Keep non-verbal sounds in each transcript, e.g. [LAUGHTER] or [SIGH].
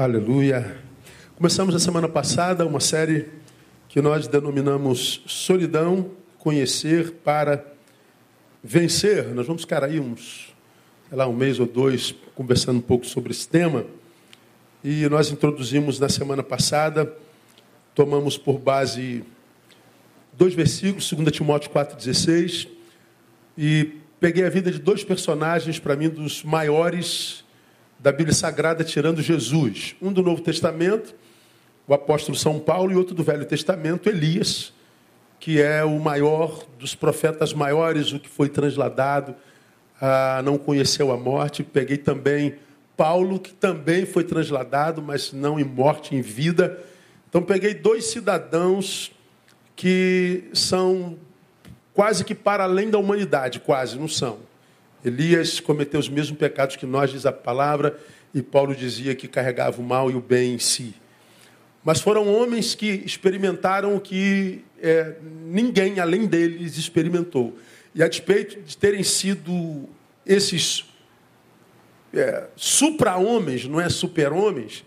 Aleluia. Começamos a semana passada uma série que nós denominamos Solidão, Conhecer para Vencer. Nós vamos ficar aí uns, sei lá, um mês ou dois conversando um pouco sobre esse tema. E nós introduzimos na semana passada, tomamos por base dois versículos, 2 Timóteo 4,16, e peguei a vida de dois personagens, para mim, dos maiores da Bíblia Sagrada, tirando Jesus. Um do Novo Testamento, o apóstolo São Paulo, e outro do Velho Testamento, Elias, que é o maior dos profetas maiores, o que foi transladado, ah, não conheceu a morte. Peguei também Paulo, que também foi transladado, mas não em morte, em vida. Então peguei dois cidadãos que são quase que para além da humanidade, quase, não são. Elias cometeu os mesmos pecados que nós, diz a palavra, e Paulo dizia que carregava o mal e o bem em si. Mas foram homens que experimentaram o que é, ninguém além deles experimentou. E a despeito de terem sido esses é, supra-homens, não é super-homens,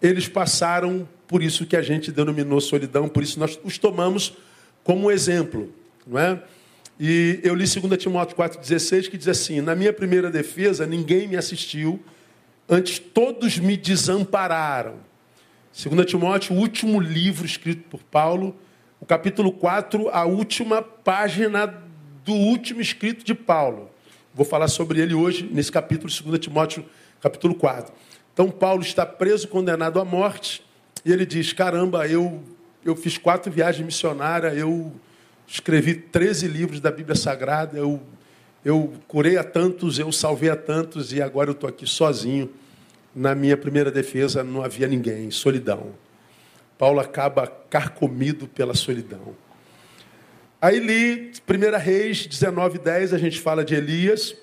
eles passaram por isso que a gente denominou solidão, por isso nós os tomamos como exemplo. Não é? E eu li 2 Timóteo 4,16 que diz assim: Na minha primeira defesa, ninguém me assistiu, antes todos me desampararam. 2 Timóteo, o último livro escrito por Paulo, o capítulo 4, a última página do último escrito de Paulo. Vou falar sobre ele hoje, nesse capítulo, 2 Timóteo, capítulo 4. Então, Paulo está preso, condenado à morte, e ele diz: Caramba, eu, eu fiz quatro viagens missionárias, eu escrevi 13 livros da Bíblia Sagrada, eu, eu curei a tantos, eu salvei a tantos e agora eu estou aqui sozinho. Na minha primeira defesa não havia ninguém, solidão. Paulo acaba carcomido pela solidão. Aí li 1 Reis 19, 10, a gente fala de Elias,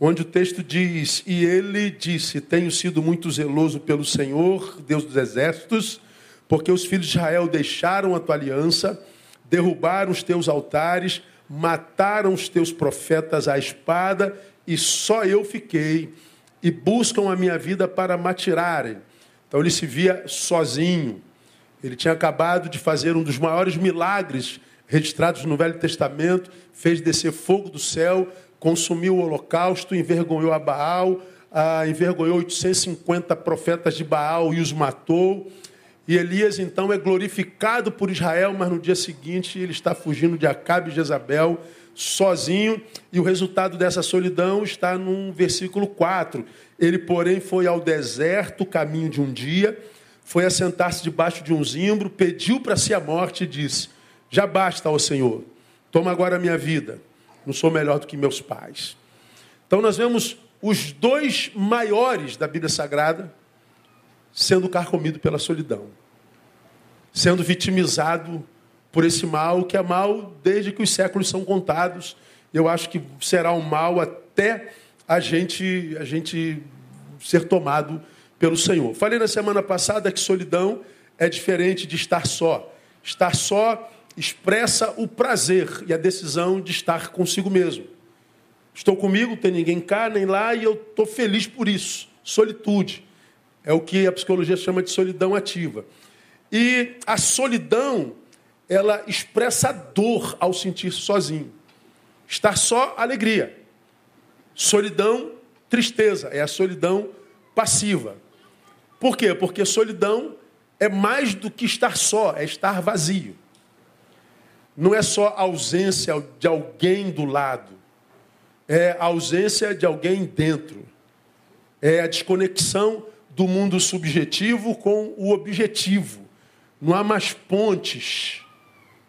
onde o texto diz: E ele disse: Tenho sido muito zeloso pelo Senhor, Deus dos exércitos, porque os filhos de Israel deixaram a tua aliança derrubaram os teus altares, mataram os teus profetas à espada, e só eu fiquei, e buscam a minha vida para matirarem. Então ele se via sozinho. Ele tinha acabado de fazer um dos maiores milagres registrados no Velho Testamento, fez descer fogo do céu, consumiu o holocausto, envergonhou a Baal, ah, envergonhou 850 profetas de Baal e os matou. E Elias então é glorificado por Israel, mas no dia seguinte ele está fugindo de Acabe e Jezabel sozinho, e o resultado dessa solidão está num versículo 4. Ele, porém, foi ao deserto, caminho de um dia, foi assentar-se debaixo de um zimbro, pediu para si a morte e disse: Já basta, ó Senhor, toma agora a minha vida, não sou melhor do que meus pais. Então nós vemos os dois maiores da Bíblia Sagrada sendo carcomido pela solidão, sendo vitimizado por esse mal, que é mal desde que os séculos são contados. Eu acho que será um mal até a gente, a gente ser tomado pelo Senhor. Falei na semana passada que solidão é diferente de estar só. Estar só expressa o prazer e a decisão de estar consigo mesmo. Estou comigo, tem ninguém cá nem lá e eu estou feliz por isso. Solitude. É o que a psicologia chama de solidão ativa. E a solidão, ela expressa dor ao sentir-se sozinho. Estar só, alegria. Solidão, tristeza. É a solidão passiva. Por quê? Porque solidão é mais do que estar só, é estar vazio. Não é só ausência de alguém do lado, é ausência de alguém dentro. É a desconexão do mundo subjetivo com o objetivo. Não há mais pontes.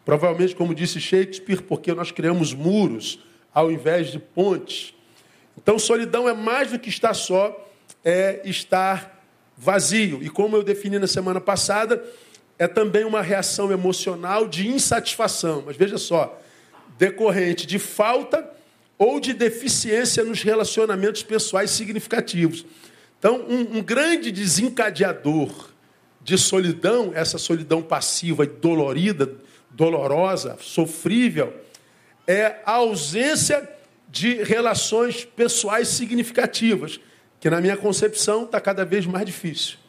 Provavelmente, como disse Shakespeare, porque nós criamos muros ao invés de pontes. Então, solidão é mais do que estar só, é estar vazio. E como eu defini na semana passada, é também uma reação emocional de insatisfação. Mas veja só, decorrente de falta ou de deficiência nos relacionamentos pessoais significativos. Então, um, um grande desencadeador de solidão, essa solidão passiva e dolorida, dolorosa, sofrível, é a ausência de relações pessoais significativas, que na minha concepção está cada vez mais difícil.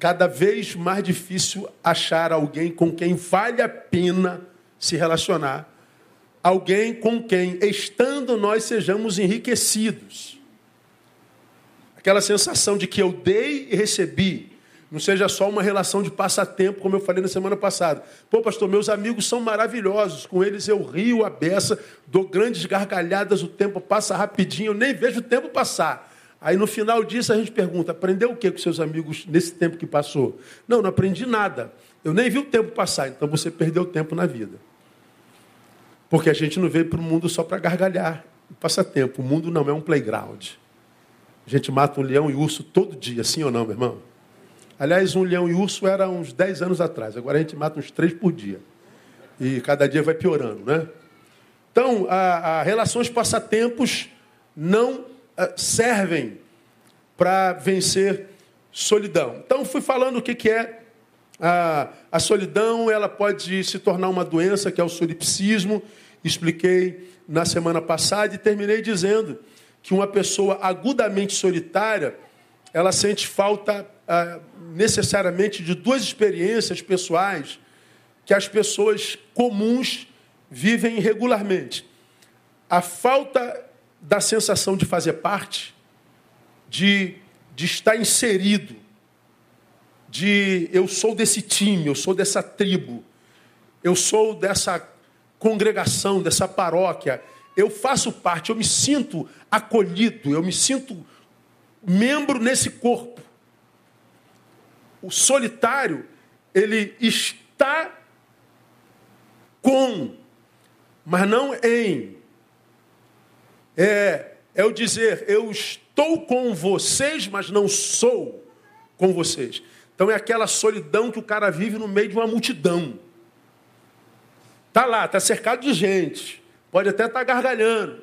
cada vez mais difícil achar alguém com quem vale a pena se relacionar. Alguém com quem, estando nós, sejamos enriquecidos. Aquela sensação de que eu dei e recebi. Não seja só uma relação de passatempo, como eu falei na semana passada. Pô, pastor, meus amigos são maravilhosos. Com eles eu rio a beça, dou grandes gargalhadas, o tempo passa rapidinho, eu nem vejo o tempo passar. Aí no final disso a gente pergunta: aprendeu o que com seus amigos nesse tempo que passou? Não, não aprendi nada. Eu nem vi o tempo passar, então você perdeu tempo na vida. Porque a gente não veio para o mundo só para gargalhar e passar tempo. O mundo não é um playground. A gente mata um leão e urso todo dia, sim ou não, meu irmão? Aliás, um leão e urso era uns 10 anos atrás. Agora a gente mata uns três por dia. E cada dia vai piorando, né? Então, a, a relações passatempos não ah, servem para vencer solidão. Então, fui falando o que, que é a, a solidão, ela pode se tornar uma doença, que é o solipsismo. Expliquei na semana passada e terminei dizendo que uma pessoa agudamente solitária, ela sente falta ah, necessariamente de duas experiências pessoais que as pessoas comuns vivem regularmente. A falta da sensação de fazer parte, de, de estar inserido, de eu sou desse time, eu sou dessa tribo, eu sou dessa congregação, dessa paróquia, eu faço parte, eu me sinto acolhido, eu me sinto membro nesse corpo. O solitário, ele está com, mas não em. É, é o dizer, eu estou com vocês, mas não sou com vocês. Então é aquela solidão que o cara vive no meio de uma multidão. Tá lá, tá cercado de gente, pode até estar tá gargalhando,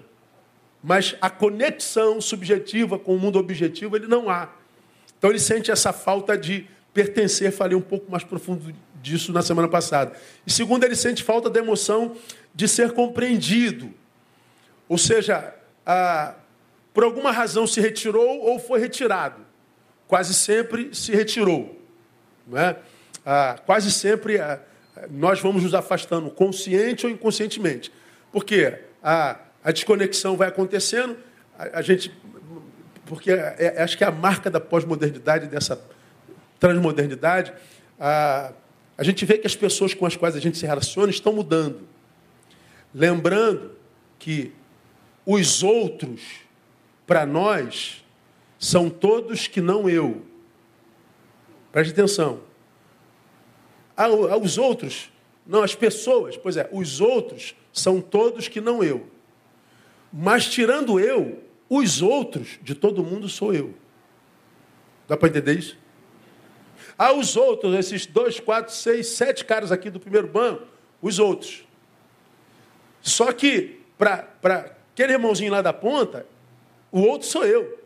mas a conexão subjetiva com o mundo objetivo ele não há. Então ele sente essa falta de pertencer, falei um pouco mais profundo disso na semana passada. E segundo, ele sente falta da emoção de ser compreendido. Ou seja, ah, por alguma razão se retirou ou foi retirado. Quase sempre se retirou. É? quase sempre nós vamos nos afastando, consciente ou inconscientemente. Porque a, a desconexão vai acontecendo, a, a gente. Porque é, é, acho que é a marca da pós-modernidade, dessa transmodernidade, a, a gente vê que as pessoas com as quais a gente se relaciona estão mudando. Lembrando que os outros, para nós, são todos que não eu. Preste atenção. Os outros, não, as pessoas, pois é, os outros são todos que não eu. Mas tirando eu, os outros de todo mundo sou eu. Dá para entender isso? Ah, os outros, esses dois, quatro, seis, sete caras aqui do primeiro banco, os outros. Só que para Aquele irmãozinho lá da ponta, o outro sou eu.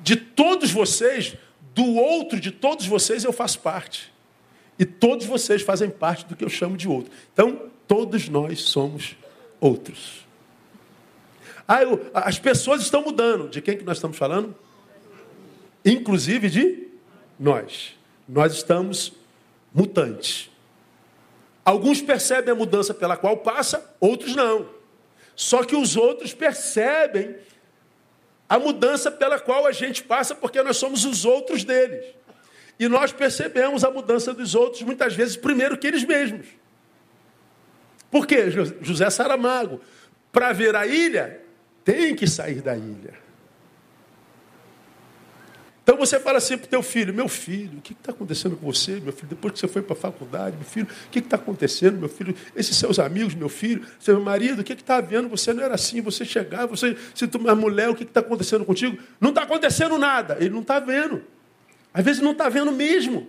De todos vocês, do outro de todos vocês eu faço parte. E todos vocês fazem parte do que eu chamo de outro. Então, todos nós somos outros. Ah, eu, as pessoas estão mudando. De quem que nós estamos falando? Inclusive de nós. Nós estamos mutantes. Alguns percebem a mudança pela qual passa, outros não. Só que os outros percebem a mudança pela qual a gente passa, porque nós somos os outros deles. E nós percebemos a mudança dos outros muitas vezes primeiro que eles mesmos. Por quê? José Saramago, para ver a ilha, tem que sair da ilha. Então você fala assim para o teu filho, meu filho, o que está acontecendo com você, meu filho? Depois que você foi para a faculdade, meu filho, o que está acontecendo, meu filho? Esses seus amigos, meu filho, seu marido, o que está havendo? Você não era assim, você chegava, você se tu uma mulher, o que está acontecendo contigo? Não está acontecendo nada, ele não está vendo. Às vezes não está vendo mesmo.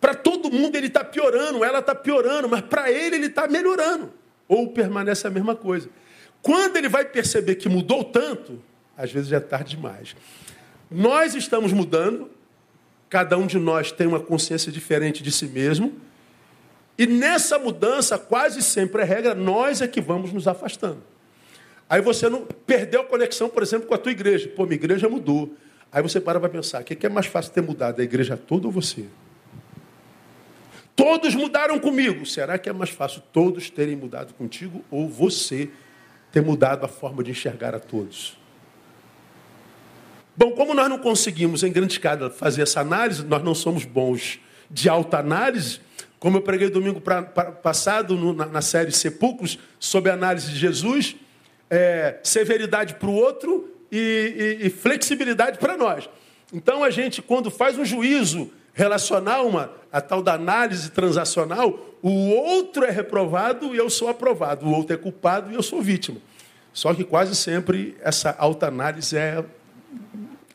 Para todo mundo ele está piorando, ela está piorando, mas para ele ele está melhorando. Ou permanece a mesma coisa. Quando ele vai perceber que mudou tanto, às vezes já é tarde demais. Nós estamos mudando, cada um de nós tem uma consciência diferente de si mesmo, e nessa mudança, quase sempre é regra, nós é que vamos nos afastando. Aí você não perdeu a conexão, por exemplo, com a tua igreja. Pô, minha igreja mudou. Aí você para para pensar: o que é mais fácil ter mudado, a igreja toda ou você? Todos mudaram comigo. Será que é mais fácil todos terem mudado contigo ou você ter mudado a forma de enxergar a todos? Bom, como nós não conseguimos em grande escala fazer essa análise, nós não somos bons de alta análise, como eu preguei domingo pra, pra, passado no, na, na, série Sepulcros, sobre a análise de Jesus, é, severidade para o outro e, e, e flexibilidade para nós. Então a gente, quando faz um juízo relacional, uma, a tal da análise transacional, o outro é reprovado e eu sou aprovado, o outro é culpado e eu sou vítima. Só que quase sempre essa alta análise é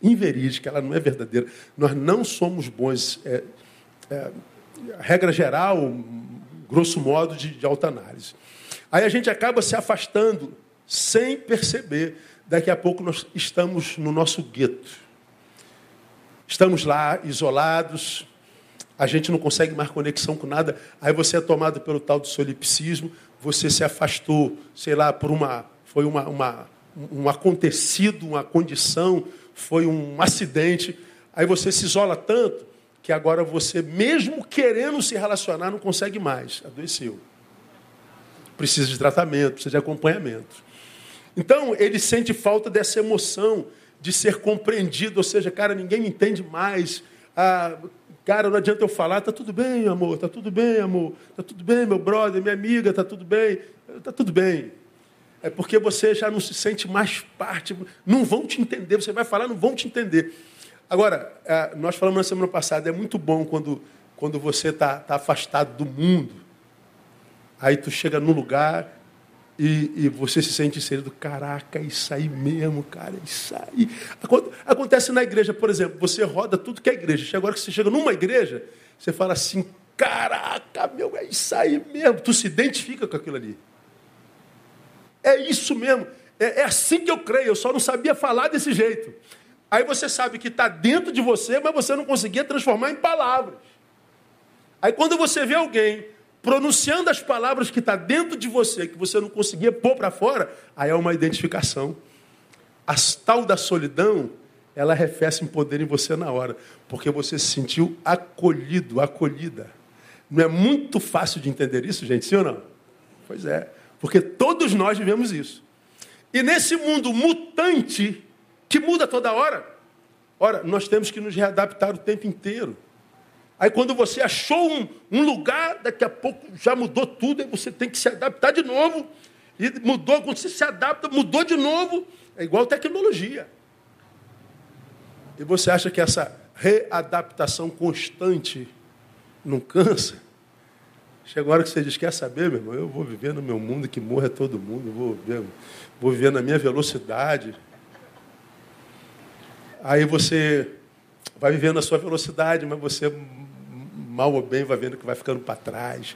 inverídica, ela não é verdadeira. Nós não somos bons. É, é, regra geral, grosso modo, de, de alta análise. Aí a gente acaba se afastando sem perceber. Daqui a pouco nós estamos no nosso gueto. Estamos lá isolados, a gente não consegue mais conexão com nada. Aí você é tomado pelo tal do solipsismo, você se afastou, sei lá, por uma. Foi uma, uma um acontecido, uma condição, foi um acidente. Aí você se isola tanto que agora você, mesmo querendo se relacionar, não consegue mais. Adoeceu. Precisa de tratamento, precisa de acompanhamento. Então, ele sente falta dessa emoção de ser compreendido, ou seja, cara, ninguém me entende mais. Ah, cara, não adianta eu falar, tá tudo bem, amor, tá tudo bem, amor, tá tudo bem, meu brother, minha amiga, tá tudo bem, tá tudo bem. É porque você já não se sente mais parte, não vão te entender, você vai falar, não vão te entender. Agora, é, nós falamos na semana passada, é muito bom quando, quando você está tá afastado do mundo. Aí tu chega num lugar e, e, você se sente inserido. Caraca, isso aí mesmo, cara, isso aí. Acontece na igreja, por exemplo, você roda tudo que é igreja. Agora que você chega numa igreja, você fala assim, caraca, meu, é isso aí mesmo. Tu se identifica com aquilo ali. É isso mesmo. É, é assim que eu creio, eu só não sabia falar desse jeito. Aí você sabe que está dentro de você, mas você não conseguia transformar em palavras. Aí quando você vê alguém pronunciando as palavras que está dentro de você, que você não conseguia pôr para fora, aí é uma identificação. A tal da solidão, ela arrefece em poder em você na hora, porque você se sentiu acolhido, acolhida. Não é muito fácil de entender isso, gente, sim ou não? Pois é, porque todos nós vivemos isso. E nesse mundo mutante, que muda toda hora. Ora, nós temos que nos readaptar o tempo inteiro. Aí quando você achou um, um lugar, daqui a pouco já mudou tudo, aí você tem que se adaptar de novo. E mudou, quando você se adapta, mudou de novo. É igual tecnologia. E você acha que essa readaptação constante não cansa? Chega a hora que você diz, quer saber, meu irmão? Eu vou viver no meu mundo, que morra todo mundo, vou viver, vou viver na minha velocidade. Aí você vai vivendo a sua velocidade, mas você, mal ou bem, vai vendo que vai ficando para trás.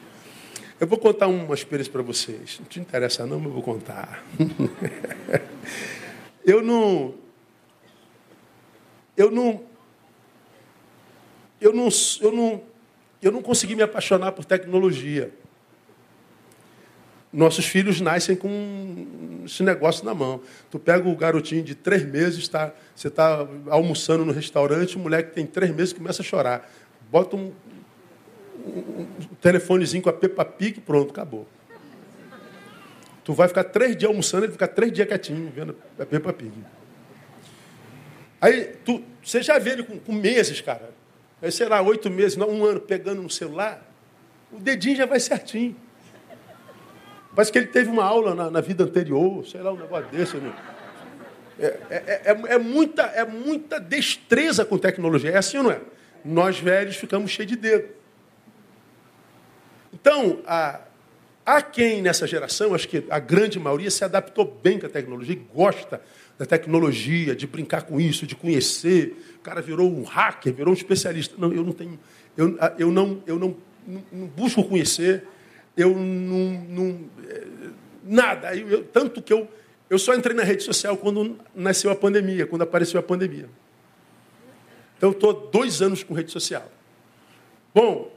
Eu vou contar uma experiência para vocês. Não te interessa não, mas eu vou contar. [LAUGHS] eu não. Eu não. Eu não, eu não, eu não consegui me apaixonar por tecnologia. Nossos filhos nascem com esse negócio na mão. Tu pega o garotinho de três meses, tá, você está almoçando no restaurante, o moleque tem três meses começa a chorar. Bota um, um, telefonezinho com a Peppa Pig, pronto, acabou. Tu vai ficar três dias almoçando, ele fica três dias quietinho, vendo a Peppa Pig. Aí, tu, você já vê ele com, com meses, cara. Aí, sei lá, oito meses, não, um ano, pegando no celular, o dedinho já vai certinho. Parece que ele teve uma aula na, na vida anterior, sei lá, um negócio desse. Né? É, é, é, é, muita, é muita destreza com tecnologia. É assim ou não é? Nós velhos ficamos cheios de dedo. Então, há, quem nessa geração, acho que a grande maioria se adaptou bem com a tecnologia e gosta da tecnologia, de brincar com isso, de conhecer. O cara virou um hacker, virou um especialista. Não, eu não tenho. Eu, eu, não, eu não, não, não busco conhecer eu não. não é, nada. Eu, eu, tanto que eu, eu só entrei na rede social quando nasceu a pandemia, quando apareceu a pandemia. Então, eu estou dois anos com rede social. Bom,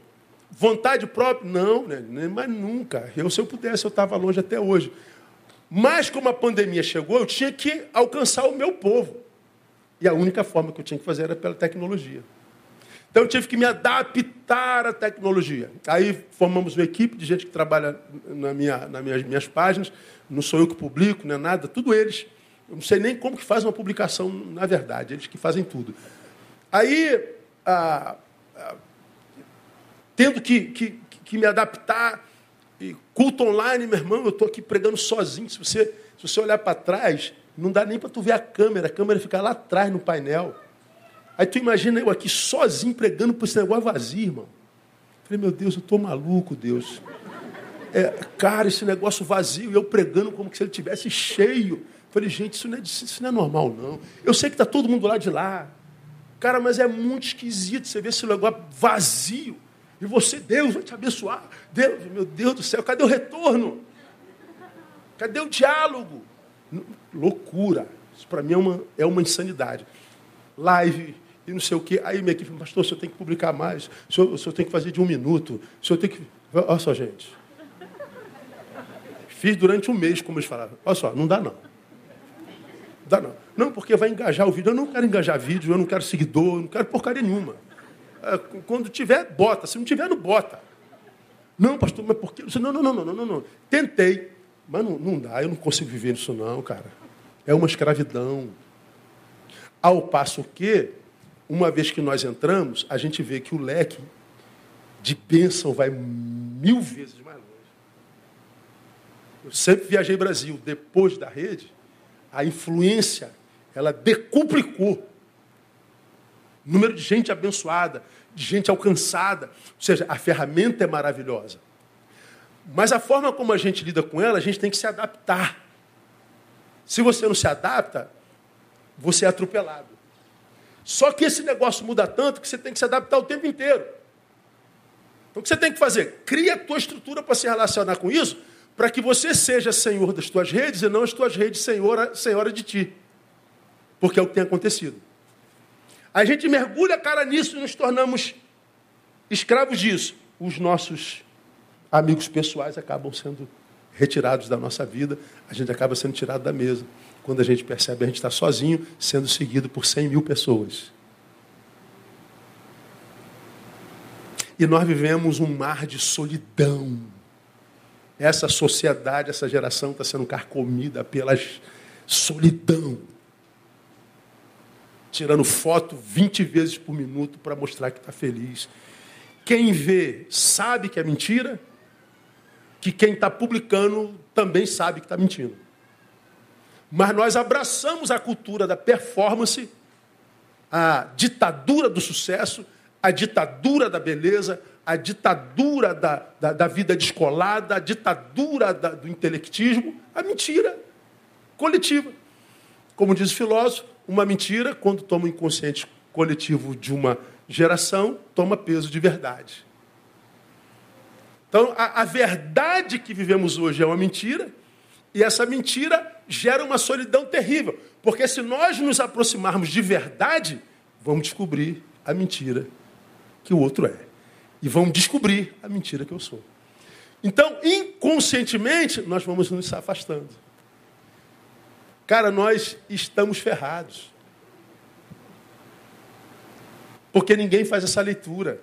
vontade própria? Não, né? mas nunca. Eu, se eu pudesse, eu estava longe até hoje. Mas como a pandemia chegou, eu tinha que alcançar o meu povo. E a única forma que eu tinha que fazer era pela tecnologia. Então eu tive que me adaptar à tecnologia. Aí formamos uma equipe de gente que trabalha na minha, nas minhas, minhas páginas. Não sou eu que publico, não é nada, tudo eles. Eu não sei nem como que faz uma publicação, na verdade, eles que fazem tudo. Aí, ah, tendo que, que, que, me adaptar, e culto online, meu irmão, eu estou aqui pregando sozinho. Se você, se você olhar para trás, não dá nem para tu ver a câmera, a câmera fica lá atrás no painel. Aí tu imagina eu aqui sozinho pregando por esse negócio vazio, irmão. Falei, meu Deus, eu estou maluco, Deus. É, cara, esse negócio vazio, e eu pregando como se ele tivesse cheio. Falei, gente, isso não é, isso não é normal, não. Eu sei que está todo mundo lá de lá. Cara, mas é muito esquisito você ver esse negócio vazio. E você, Deus, vai te abençoar. Deus, meu Deus do céu, cadê o retorno? Cadê o diálogo? Loucura. Isso para mim é uma, é uma insanidade. Live, e não sei o quê. Aí minha equipe, pastor, o senhor tem que publicar mais, o senhor, o senhor tem que fazer de um minuto, o senhor tem que. Olha só, gente. Fiz durante um mês, como eles falaram. Olha só, não dá não. Não dá não. Não, porque vai engajar o vídeo. Eu não quero engajar vídeo, eu não quero seguidor, eu não quero porcaria nenhuma. É, quando tiver, bota. Se não tiver, não bota. Não, pastor, mas por quê? Não, não, não, não, não, não. Tentei. Mas não, não dá, eu não consigo viver nisso não, cara. É uma escravidão. Ao passo que uma vez que nós entramos, a gente vê que o leque de bênção vai mil vezes mais longe. Eu sempre viajei Brasil. Depois da rede, a influência, ela decuplicou. Número de gente abençoada, de gente alcançada. Ou seja, a ferramenta é maravilhosa. Mas a forma como a gente lida com ela, a gente tem que se adaptar. Se você não se adapta, você é atropelado. Só que esse negócio muda tanto que você tem que se adaptar o tempo inteiro. Então o que você tem que fazer? Cria a tua estrutura para se relacionar com isso, para que você seja senhor das tuas redes e não as tuas redes senhora, senhora de ti. Porque é o que tem acontecido. A gente mergulha a cara nisso e nos tornamos escravos disso. Os nossos amigos pessoais acabam sendo retirados da nossa vida, a gente acaba sendo tirado da mesa. Quando a gente percebe, a gente está sozinho, sendo seguido por 100 mil pessoas. E nós vivemos um mar de solidão. Essa sociedade, essa geração está sendo carcomida pela solidão. Tirando foto 20 vezes por minuto para mostrar que está feliz. Quem vê sabe que é mentira, que quem está publicando também sabe que está mentindo. Mas nós abraçamos a cultura da performance, a ditadura do sucesso, a ditadura da beleza, a ditadura da, da, da vida descolada, a ditadura da, do intelectismo, a mentira coletiva. Como diz o filósofo, uma mentira, quando toma o inconsciente coletivo de uma geração, toma peso de verdade. Então, a, a verdade que vivemos hoje é uma mentira, e essa mentira gera uma solidão terrível. Porque se nós nos aproximarmos de verdade, vamos descobrir a mentira que o outro é. E vamos descobrir a mentira que eu sou. Então, inconscientemente, nós vamos nos afastando. Cara, nós estamos ferrados. Porque ninguém faz essa leitura.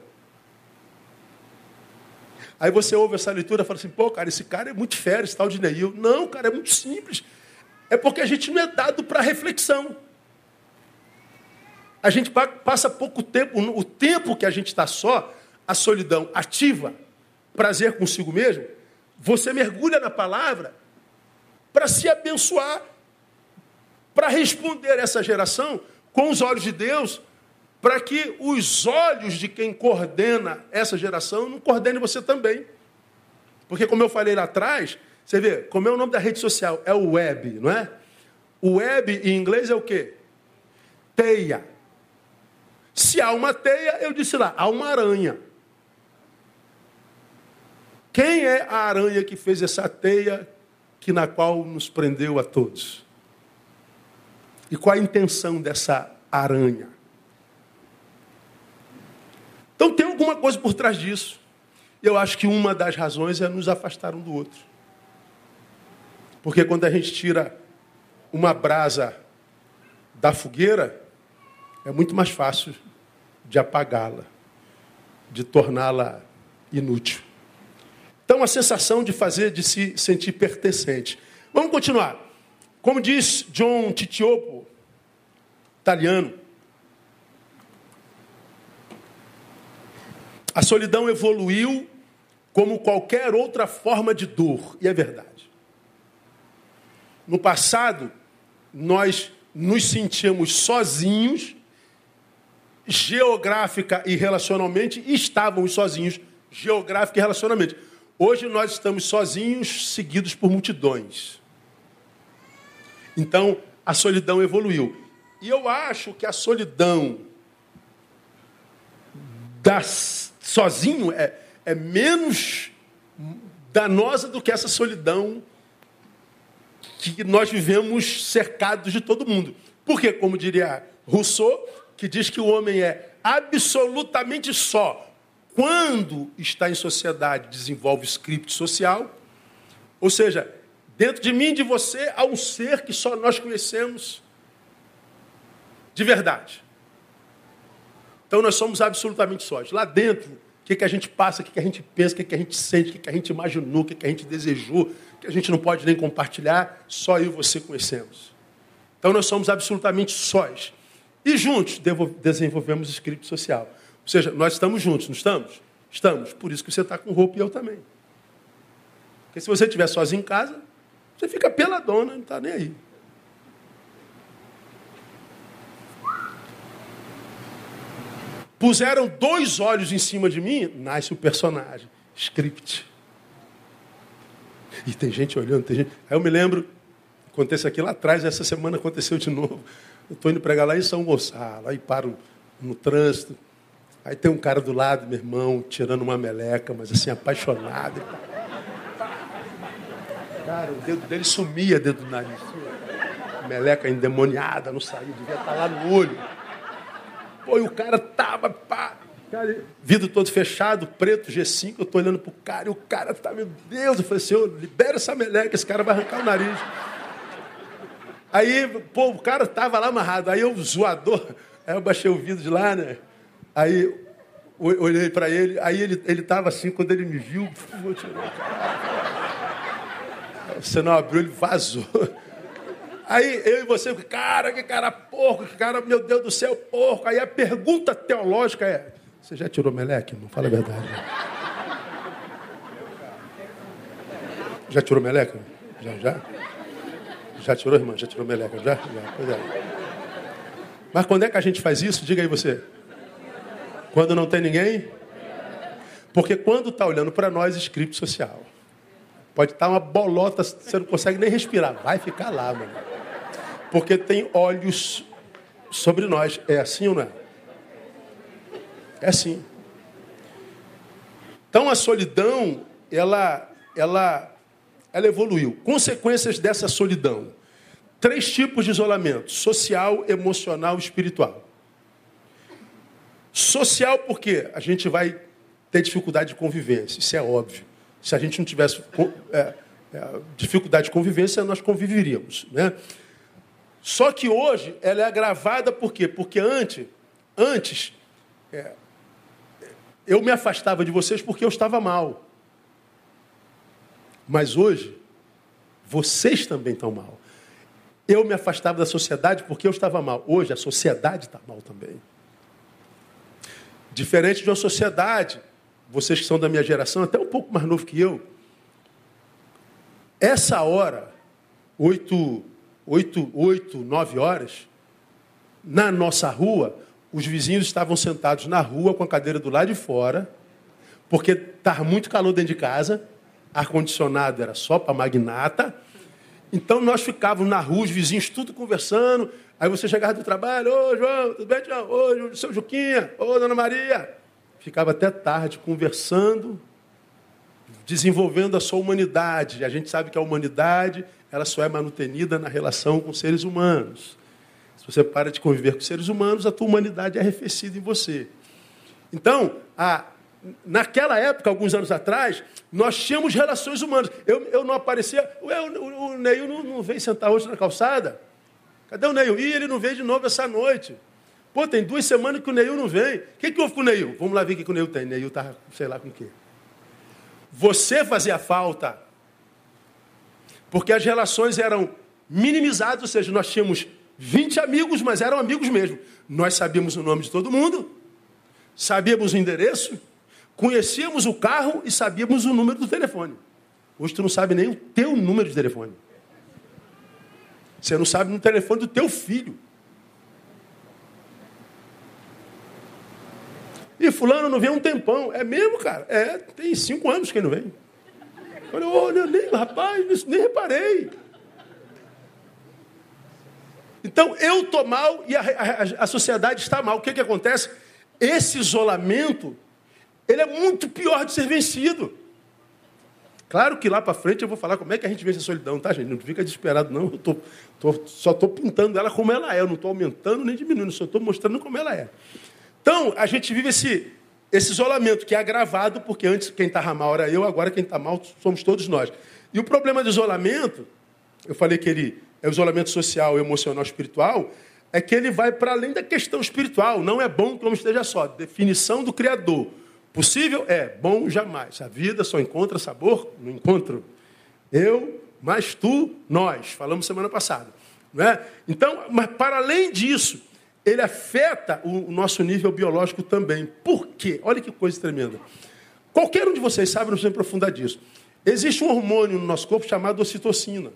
Aí você ouve essa leitura e fala assim, pô, cara, esse cara é muito fera, esse tal de Neil. Não, cara, é muito simples. É porque a gente não é dado para reflexão. A gente passa pouco tempo, o tempo que a gente está só, a solidão ativa, prazer consigo mesmo, você mergulha na palavra para se abençoar, para responder essa geração com os olhos de Deus, para que os olhos de quem coordena essa geração não coordenem você também. Porque, como eu falei lá atrás, você vê, como é o nome da rede social? É o web, não é? O web em inglês é o quê? Teia. Se há uma teia, eu disse lá, há uma aranha. Quem é a aranha que fez essa teia que na qual nos prendeu a todos? E qual a intenção dessa aranha? Então tem alguma coisa por trás disso. Eu acho que uma das razões é nos afastar um do outro. Porque quando a gente tira uma brasa da fogueira, é muito mais fácil de apagá-la, de torná-la inútil. Então, a sensação de fazer, de se sentir pertencente. Vamos continuar. Como diz John Titiopo, italiano, a solidão evoluiu como qualquer outra forma de dor, e é verdade. No passado, nós nos sentíamos sozinhos, geográfica e relacionalmente, e estávamos sozinhos, geográfica e relacionalmente. Hoje nós estamos sozinhos, seguidos por multidões. Então, a solidão evoluiu. E eu acho que a solidão das, sozinho é, é menos danosa do que essa solidão que nós vivemos cercados de todo mundo. Porque, como diria Rousseau, que diz que o homem é absolutamente só quando está em sociedade, desenvolve script social. Ou seja, dentro de mim de você há um ser que só nós conhecemos de verdade. Então nós somos absolutamente sós. Lá dentro, o que, que a gente passa, o que, que a gente pensa, o que, que a gente sente, o que, que a gente imaginou, o que, que a gente desejou, que a gente não pode nem compartilhar, só eu e você conhecemos. Então nós somos absolutamente sós. E juntos desenvolvemos script social. Ou seja, nós estamos juntos, não estamos? Estamos. Por isso que você está com roupa e eu também. Porque se você estiver sozinho em casa, você fica peladona, não está nem aí. Puseram dois olhos em cima de mim, nasce o personagem. Script. E tem gente olhando, tem gente. Aí eu me lembro, acontece aqui lá atrás, essa semana aconteceu de novo. Eu estou indo pregar lá em São Gonçalo, aí paro no trânsito. Aí tem um cara do lado, meu irmão, tirando uma meleca, mas assim, apaixonado. Cara, o dedo dele sumia dentro do nariz. Meleca endemoniada, não saía, devia estar lá no olho. Pô, e o cara tava, pá, cara, vidro todo fechado, preto, G5, eu tô olhando pro cara, e o cara tá, meu Deus, eu falei, senhor, libera essa meleca, esse cara vai arrancar o nariz. Aí, pô, o cara tava lá amarrado, aí eu, zoador, aí eu baixei o vidro de lá, né? Aí olhei para ele, aí ele ele estava assim, quando ele me viu, vou tirar. Você não abriu, ele vazou. Aí eu e você, cara, que cara porco, que cara, meu Deus do céu, porco. Aí a pergunta teológica é: você já tirou meleque? Não fala a verdade. Já tirou meleca? Já, já? Já tirou, irmã? Já tirou meleca? Já? Já, pois é. Mas quando é que a gente faz isso? Diga aí você. Quando não tem ninguém? Porque quando está olhando para nós, script social. Pode estar uma bolota, você não consegue nem respirar. Vai ficar lá, mano porque tem olhos sobre nós. É assim ou não é? É assim. Então a solidão, ela, ela, ela evoluiu. Consequências dessa solidão. Três tipos de isolamento: social, emocional e espiritual. Social, porque a gente vai ter dificuldade de convivência, isso é óbvio. Se a gente não tivesse é, é, dificuldade de convivência, nós conviveríamos. Né? Só que hoje ela é agravada por quê? Porque antes, antes é, eu me afastava de vocês porque eu estava mal. Mas hoje, vocês também estão mal. Eu me afastava da sociedade porque eu estava mal. Hoje a sociedade está mal também. Diferente de uma sociedade, vocês que são da minha geração, até um pouco mais novo que eu, essa hora, oito oito, oito, nove horas, na nossa rua, os vizinhos estavam sentados na rua com a cadeira do lado de fora, porque estava muito calor dentro de casa, ar-condicionado era só para magnata. Então nós ficávamos na rua, os vizinhos tudo conversando. Aí você chegava do trabalho, ô João, tudo bem, João? Ô, seu Juquinha, ô, Dona Maria. Ficava até tarde conversando, desenvolvendo a sua humanidade. A gente sabe que a humanidade ela só é manutenida na relação com seres humanos. Se você para de conviver com seres humanos, a tua humanidade é arrefecida em você. Então, a, naquela época, alguns anos atrás, nós tínhamos relações humanas. Eu, eu não aparecia. Ué, o, o, o Neil não, não veio sentar hoje na calçada? Cadê o Neil? Ih, ele não veio de novo essa noite. Pô, tem duas semanas que o Neil não vem. O que, que houve com o Neil? Vamos lá ver o que, que o Neil tem. Neil tá, sei lá com o quê. Você fazia falta. Porque as relações eram minimizadas, ou seja, nós tínhamos 20 amigos, mas eram amigos mesmo. Nós sabíamos o nome de todo mundo, sabíamos o endereço, conhecíamos o carro e sabíamos o número do telefone. Hoje tu não sabe nem o teu número de telefone. Você não sabe no telefone do teu filho. E fulano não vem há um tempão. É mesmo, cara? É, tem cinco anos que ele não vem. Eu falei, olha, nem, rapaz, nem reparei. Então, eu estou mal e a, a, a, sociedade está mal. O que, que acontece? Esse isolamento, ele é muito pior de ser vencido. Claro que lá para frente eu vou falar como é que a gente vence a solidão, tá, gente? Não fica desesperado, não. Eu tô, tô, só estou pintando ela como ela é. Eu não estou aumentando nem diminuindo, só estou mostrando como ela é. Então, a gente vive esse, esse isolamento que é agravado, porque antes quem estava mal era eu, agora quem está mal somos todos nós. E o problema do isolamento, eu falei que ele é o isolamento social, emocional, espiritual, é que ele vai para além da questão espiritual. Não é bom que o homem esteja só. Definição do Criador. Possível? É. Bom, jamais. A vida só encontra sabor no encontro. Eu, mais tu, nós. Falamos semana passada. Não é? Então, mas para além disso, ele afeta o nosso nível biológico também. Por quê? Olha que coisa tremenda. Qualquer um de vocês sabe, não precisa aprofundar disso. Existe um hormônio no nosso corpo chamado ocitocina,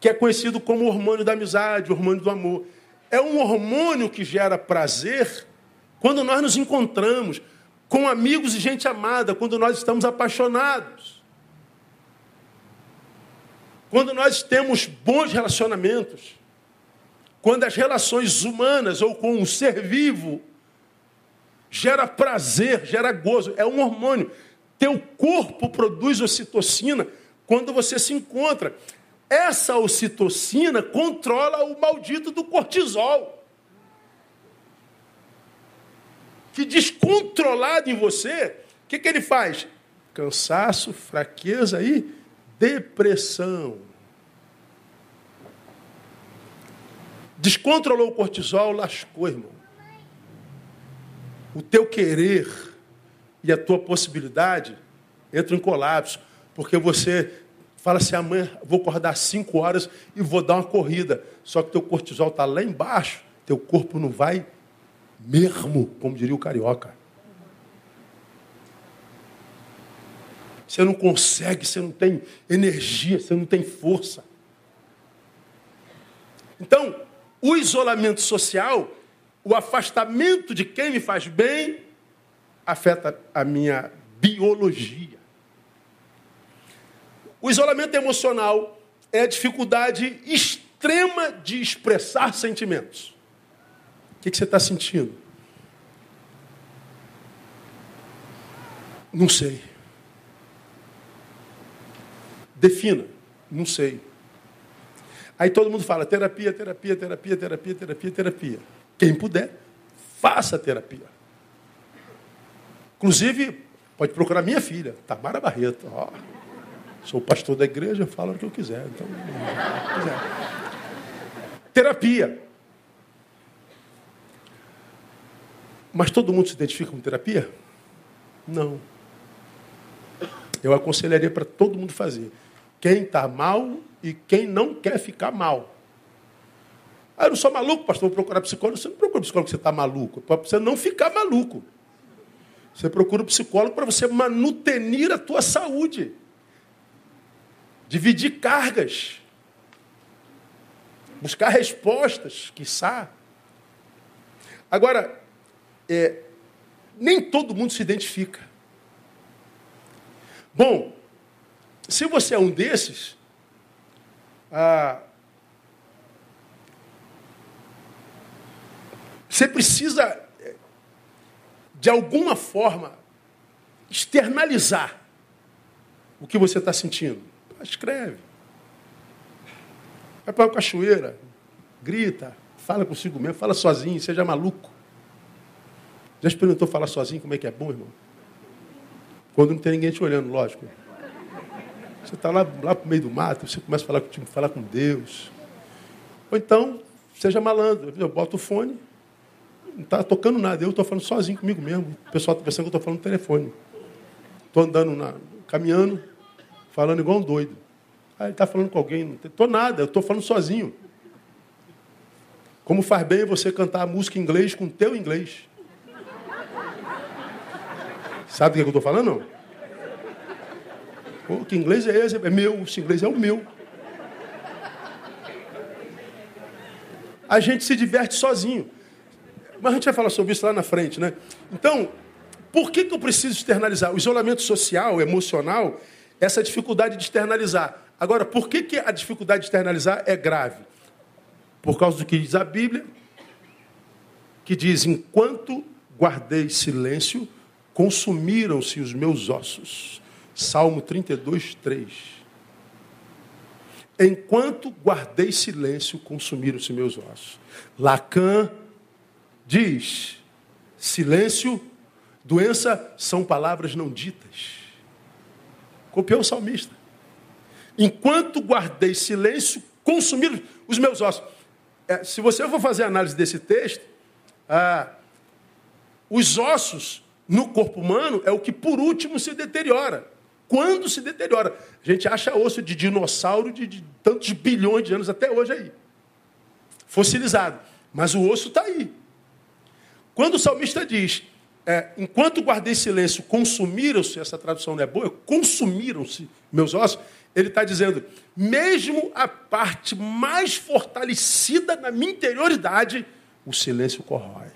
que é conhecido como hormônio da amizade, hormônio do amor. É um hormônio que gera prazer quando nós nos encontramos com amigos e gente amada, quando nós estamos apaixonados. Quando nós temos bons relacionamentos quando as relações humanas ou com um ser vivo gera prazer, gera gozo, é um hormônio. Teu corpo produz ocitocina quando você se encontra. Essa ocitocina controla o maldito do cortisol. Que descontrolado em você, o que, que ele faz? Cansaço, fraqueza e depressão. Descontrolou o cortisol, lascou, irmão. O teu querer e a tua possibilidade entram em colapso, porque você fala assim: amanhã vou acordar às 5 horas e vou dar uma corrida. Só que teu cortisol está lá embaixo, teu corpo não vai mesmo, como diria o carioca. Você não consegue, você não tem energia, você não tem força. Então, o isolamento social, o afastamento de quem me faz bem, afeta a minha biologia. O isolamento emocional é a dificuldade extrema de expressar sentimentos. O que, você está sentindo? Não sei. Defina. Não sei. Aí todo mundo fala terapia, terapia, terapia, terapia, terapia, terapia. Quem puder, faça terapia. Inclusive, pode procurar minha filha, Tamara Barreto. Sou pastor da igreja, falo o que eu quiser. Então, quiser. Terapia. Mas todo mundo se identifica com terapia? Não. Eu aconselharia para todo mundo fazer. Quem está mal e quem não quer ficar mal. Ah, eu não sou maluco, pastor, vou procurar psicólogo. Você não procura psicólogo porque você está maluco, para você não ficar maluco. Você procura um psicólogo para você manutenir a tua saúde. Dividir cargas. Buscar respostas, quiçá. Agora, é, nem todo mundo se identifica. Bom, se você é um desses, ah, você precisa, eh, de alguma forma, externalizar o que você está sentindo. Escreve. Vai para a cachoeira, grita, fala consigo mesmo, fala sozinho, seja maluco. Já experimentou falar sozinho como é que é bom, irmão? Quando não tem ninguém te olhando, lógico. Você está lá, lá no meio do mato, você começa a falar, falar com Deus. Ou então, seja malandro. Eu boto o fone, não está tocando nada. Eu estou falando sozinho comigo mesmo. O pessoal está pensando que eu estou falando no telefone. Estou andando, na, caminhando, falando igual um doido. Aí ele está falando com alguém. Não estou nada, eu estou falando sozinho. Como faz bem você cantar a música em inglês com o teu inglês. Sabe do que, é que eu estou falando? Não? Pô, que inglês é esse? É meu, esse inglês é o meu. A gente se diverte sozinho. Mas a gente vai falar sobre isso lá na frente, né? Então, por que, que eu preciso externalizar? O isolamento social, emocional, essa dificuldade de externalizar. Agora, por que, que a dificuldade de externalizar é grave? Por causa do que diz a Bíblia, que diz: enquanto guardei silêncio, consumiram-se os meus ossos. Salmo 32, 3. Enquanto guardei silêncio, consumiram-se meus ossos. Lacan diz: silêncio, doença são palavras não ditas. Copiou o salmista. Enquanto guardei silêncio, consumiram os meus ossos. É, se você for fazer análise desse texto, ah, os ossos no corpo humano é o que por último se deteriora. Quando se deteriora? A gente acha osso de dinossauro de, de tantos bilhões de anos até hoje aí. Fossilizado. Mas o osso está aí. Quando o salmista diz, é, enquanto guardei silêncio, consumiram-se, essa tradução não é boa, consumiram-se meus ossos, ele está dizendo, mesmo a parte mais fortalecida na minha interioridade, o silêncio corrói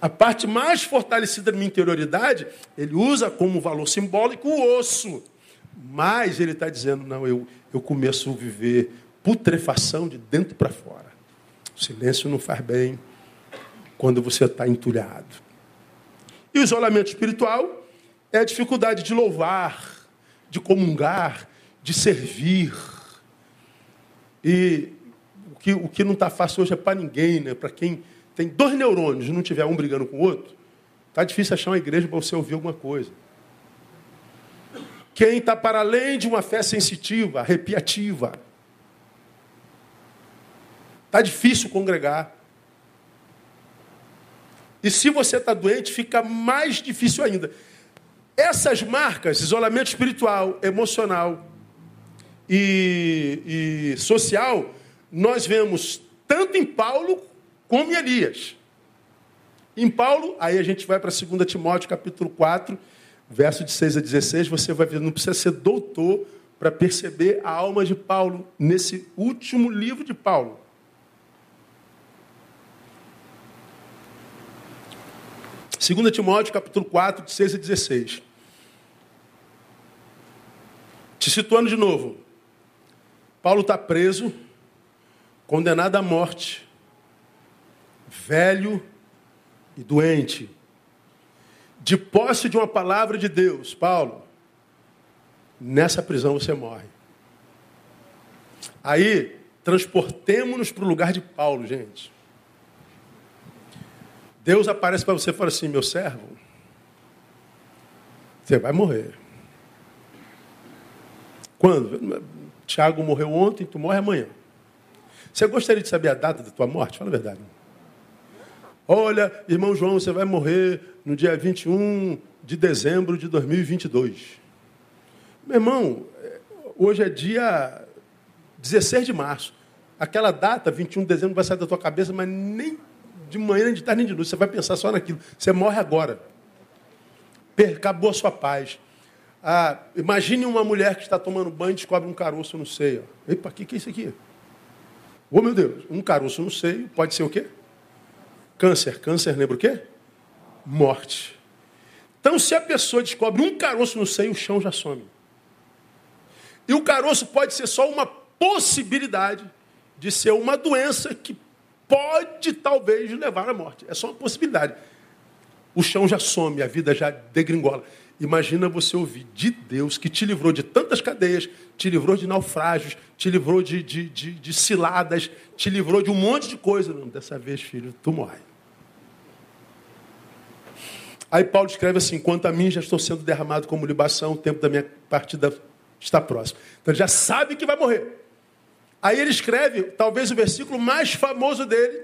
a parte mais fortalecida da minha interioridade, ele usa como valor simbólico o osso. Mas ele está dizendo, não, eu, eu começo a viver putrefação de dentro para fora. O silêncio não faz bem quando você está entulhado. E o isolamento espiritual é a dificuldade de louvar, de comungar, de servir. E o que, o que não está fácil hoje é para ninguém, né? para quem tem dois neurônios e não tiver um brigando com o outro, está difícil achar uma igreja para você ouvir alguma coisa. Quem está para além de uma fé sensitiva, arrepiativa, está difícil congregar. E se você está doente, fica mais difícil ainda. Essas marcas, isolamento espiritual, emocional e, e social, nós vemos tanto em Paulo como Elias. Em Paulo, aí a gente vai para 2 Timóteo capítulo 4, verso de 6 a 16, você vai ver, não precisa ser doutor para perceber a alma de Paulo nesse último livro de Paulo. Segunda Timóteo, capítulo 4, de 6 a 16. Te situando de novo. Paulo está preso, condenado à morte velho e doente, de posse de uma palavra de Deus, Paulo, nessa prisão você morre. Aí, transportemos-nos para o lugar de Paulo, gente. Deus aparece para você e fala assim: meu servo, você vai morrer. Quando? Tiago morreu ontem, tu morre amanhã. Você gostaria de saber a data da tua morte? Fala a verdade. Olha, irmão João, você vai morrer no dia 21 de dezembro de 2022. Meu irmão, hoje é dia 16 de março. Aquela data, 21 de dezembro, vai sair da tua cabeça, mas nem de manhã, nem de tarde, nem de noite. Você vai pensar só naquilo. Você morre agora. Acabou a sua paz. Ah, imagine uma mulher que está tomando banho e descobre um caroço no seio. Epa, o que, que é isso aqui? Oh, meu Deus, um caroço no seio pode ser o quê? Câncer. Câncer lembra o quê? Morte. Então, se a pessoa descobre um caroço no seio, o chão já some. E o caroço pode ser só uma possibilidade de ser uma doença que pode talvez levar à morte. É só uma possibilidade. O chão já some, a vida já degringola. Imagina você ouvir de Deus que te livrou de tantas cadeias, te livrou de naufrágios, te livrou de, de, de, de ciladas, te livrou de um monte de coisa. Não, dessa vez, filho, tu morre. Aí Paulo escreve assim: quanto a mim, já estou sendo derramado como libação, o tempo da minha partida está próximo. Então ele já sabe que vai morrer. Aí ele escreve, talvez o versículo mais famoso dele,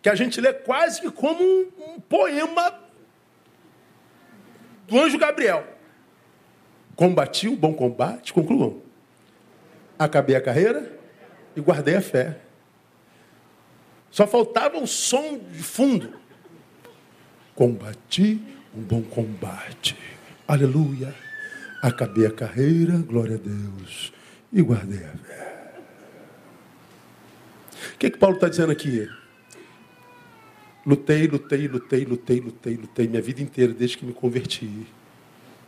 que a gente lê quase que como um, um poema do anjo Gabriel. Combati o bom combate, concluam. Acabei a carreira e guardei a fé. Só faltava o som de fundo. Combati um bom combate. Aleluia. Acabei a carreira, glória a Deus, e guardei a fé. O que, que Paulo está dizendo aqui? Lutei, lutei, lutei, lutei, lutei, lutei, minha vida inteira, desde que me converti.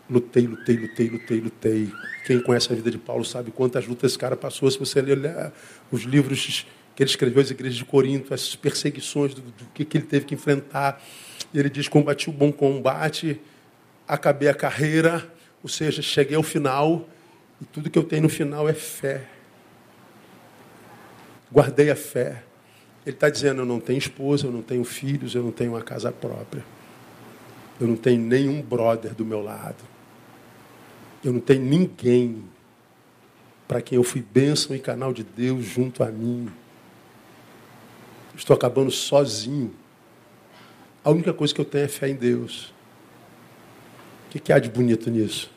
Lutei, lutei, lutei, lutei, lutei. Quem conhece a vida de Paulo sabe quantas lutas esse cara passou. Se você ler os livros que ele escreveu às igrejas de Corinto, as perseguições, do, do que, que ele teve que enfrentar. Ele diz: combati o bom combate, acabei a carreira, ou seja, cheguei ao final, e tudo que eu tenho no final é fé. Guardei a fé. Ele está dizendo: eu não tenho esposa, eu não tenho filhos, eu não tenho uma casa própria. Eu não tenho nenhum brother do meu lado. Eu não tenho ninguém para quem eu fui bênção e canal de Deus junto a mim. Estou acabando sozinho. A única coisa que eu tenho é fé em Deus. O que, que há de bonito nisso?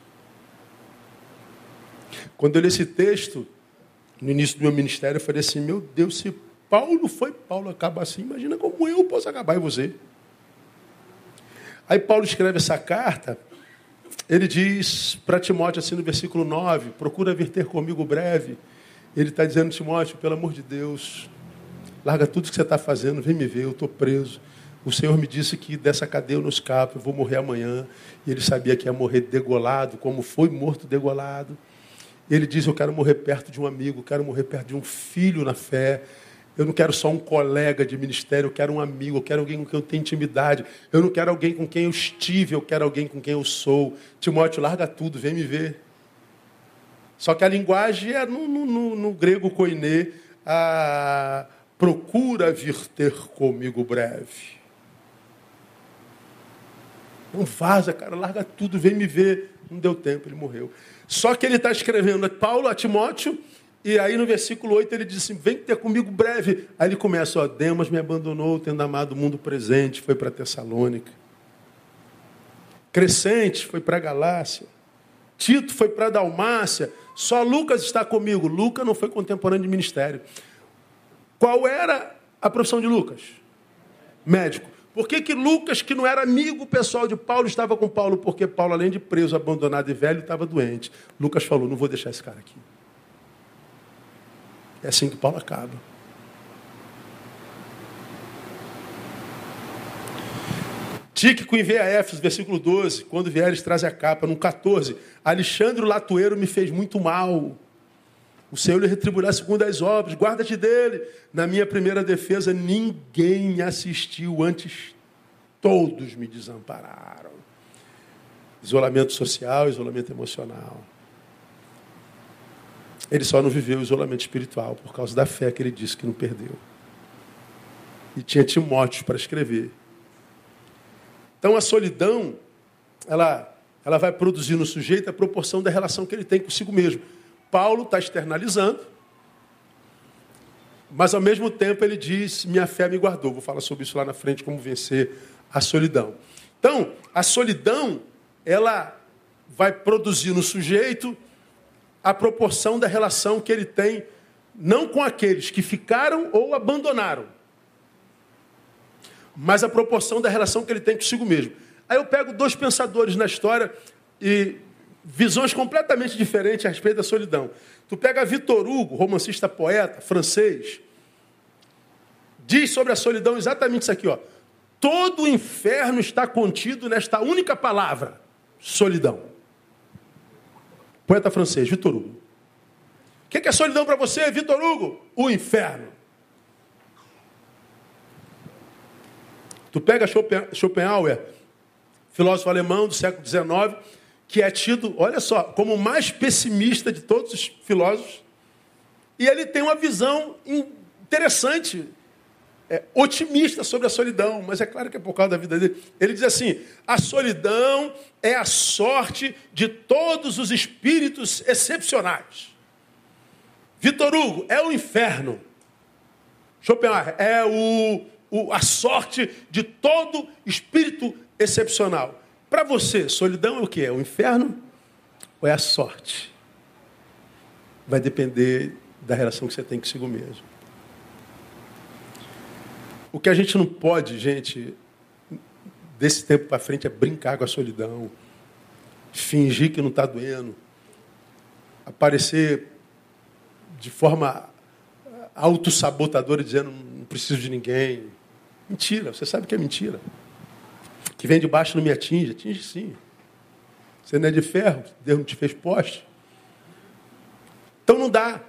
Quando eu li esse texto, no início do meu ministério, eu falei assim: meu Deus, se Paulo foi Paulo acaba assim, imagina como eu posso acabar em você. Aí Paulo escreve essa carta, ele diz para Timóteo assim no versículo 9, procura vir ter comigo breve. Ele está dizendo, Timóteo, pelo amor de Deus, larga tudo que você está fazendo, vem me ver, eu estou preso. O Senhor me disse que dessa cadeia eu não escapo, eu vou morrer amanhã. E ele sabia que ia morrer degolado, como foi morto degolado. Ele diz: Eu quero morrer perto de um amigo, quero morrer perto de um filho na fé. Eu não quero só um colega de ministério, eu quero um amigo, eu quero alguém com quem eu tenho intimidade. Eu não quero alguém com quem eu estive, eu quero alguém com quem eu sou. Timóteo, larga tudo, vem me ver. Só que a linguagem é no, no, no grego koiné, a procura vir ter comigo breve. Não vaza, cara, larga tudo, vem me ver. Não deu tempo, ele morreu. Só que ele está escrevendo Paulo a Timóteo, e aí no versículo 8 ele diz assim: Vem ter comigo breve. Aí ele começa: ó, Demas me abandonou, tendo amado o mundo presente, foi para Tessalônica. Crescente foi para Galácia. Tito foi para Dalmácia. Só Lucas está comigo. Lucas não foi contemporâneo de ministério. Qual era a profissão de Lucas? Médico. Por que, que Lucas, que não era amigo pessoal de Paulo, estava com Paulo? Porque Paulo, além de preso, abandonado e velho, estava doente. Lucas falou: não vou deixar esse cara aqui. É assim que Paulo acaba. Tíquico envia a Éfeso, versículo 12, quando vieres, traz a capa. No 14, Alexandre o Latueiro me fez muito mal. O Senhor lhe retribuirá segundo as obras, guarda-te dele. Na minha primeira defesa, ninguém assistiu, antes todos me desampararam. Isolamento social, isolamento emocional. Ele só não viveu o isolamento espiritual por causa da fé que ele disse que não perdeu. E tinha Timóteo para escrever. Então a solidão, ela, ela vai produzir no sujeito a proporção da relação que ele tem consigo mesmo. Paulo está externalizando, mas ao mesmo tempo ele diz: Minha fé me guardou. Vou falar sobre isso lá na frente, como vencer a solidão. Então, a solidão, ela vai produzir no sujeito a proporção da relação que ele tem, não com aqueles que ficaram ou abandonaram, mas a proporção da relação que ele tem consigo mesmo. Aí eu pego dois pensadores na história e visões completamente diferentes a respeito da solidão. Tu pega Vitor Hugo, romancista poeta francês, diz sobre a solidão exatamente isso aqui, ó. Todo o inferno está contido nesta única palavra: solidão. Poeta francês, Vitor Hugo. O que é solidão para você, Vitor Hugo? O inferno. Tu pega Schopenhauer, filósofo alemão do século XIX, que é tido, olha só, como o mais pessimista de todos os filósofos, e ele tem uma visão interessante é, otimista sobre a solidão, mas é claro que é por causa da vida dele. Ele diz assim: a solidão é a sorte de todos os espíritos excepcionais. Vitor Hugo, é o inferno. Schopenhauer, é o, o, a sorte de todo espírito excepcional. Para você, solidão é o que? É o inferno ou é a sorte? Vai depender da relação que você tem consigo mesmo. O que a gente não pode, gente, desse tempo para frente é brincar com a solidão, fingir que não está doendo, aparecer de forma autossabotadora dizendo não preciso de ninguém. Mentira, você sabe que é mentira. Que vem de baixo não me atinge, atinge sim. Você não é de ferro, Deus não te fez poste. Então não dá.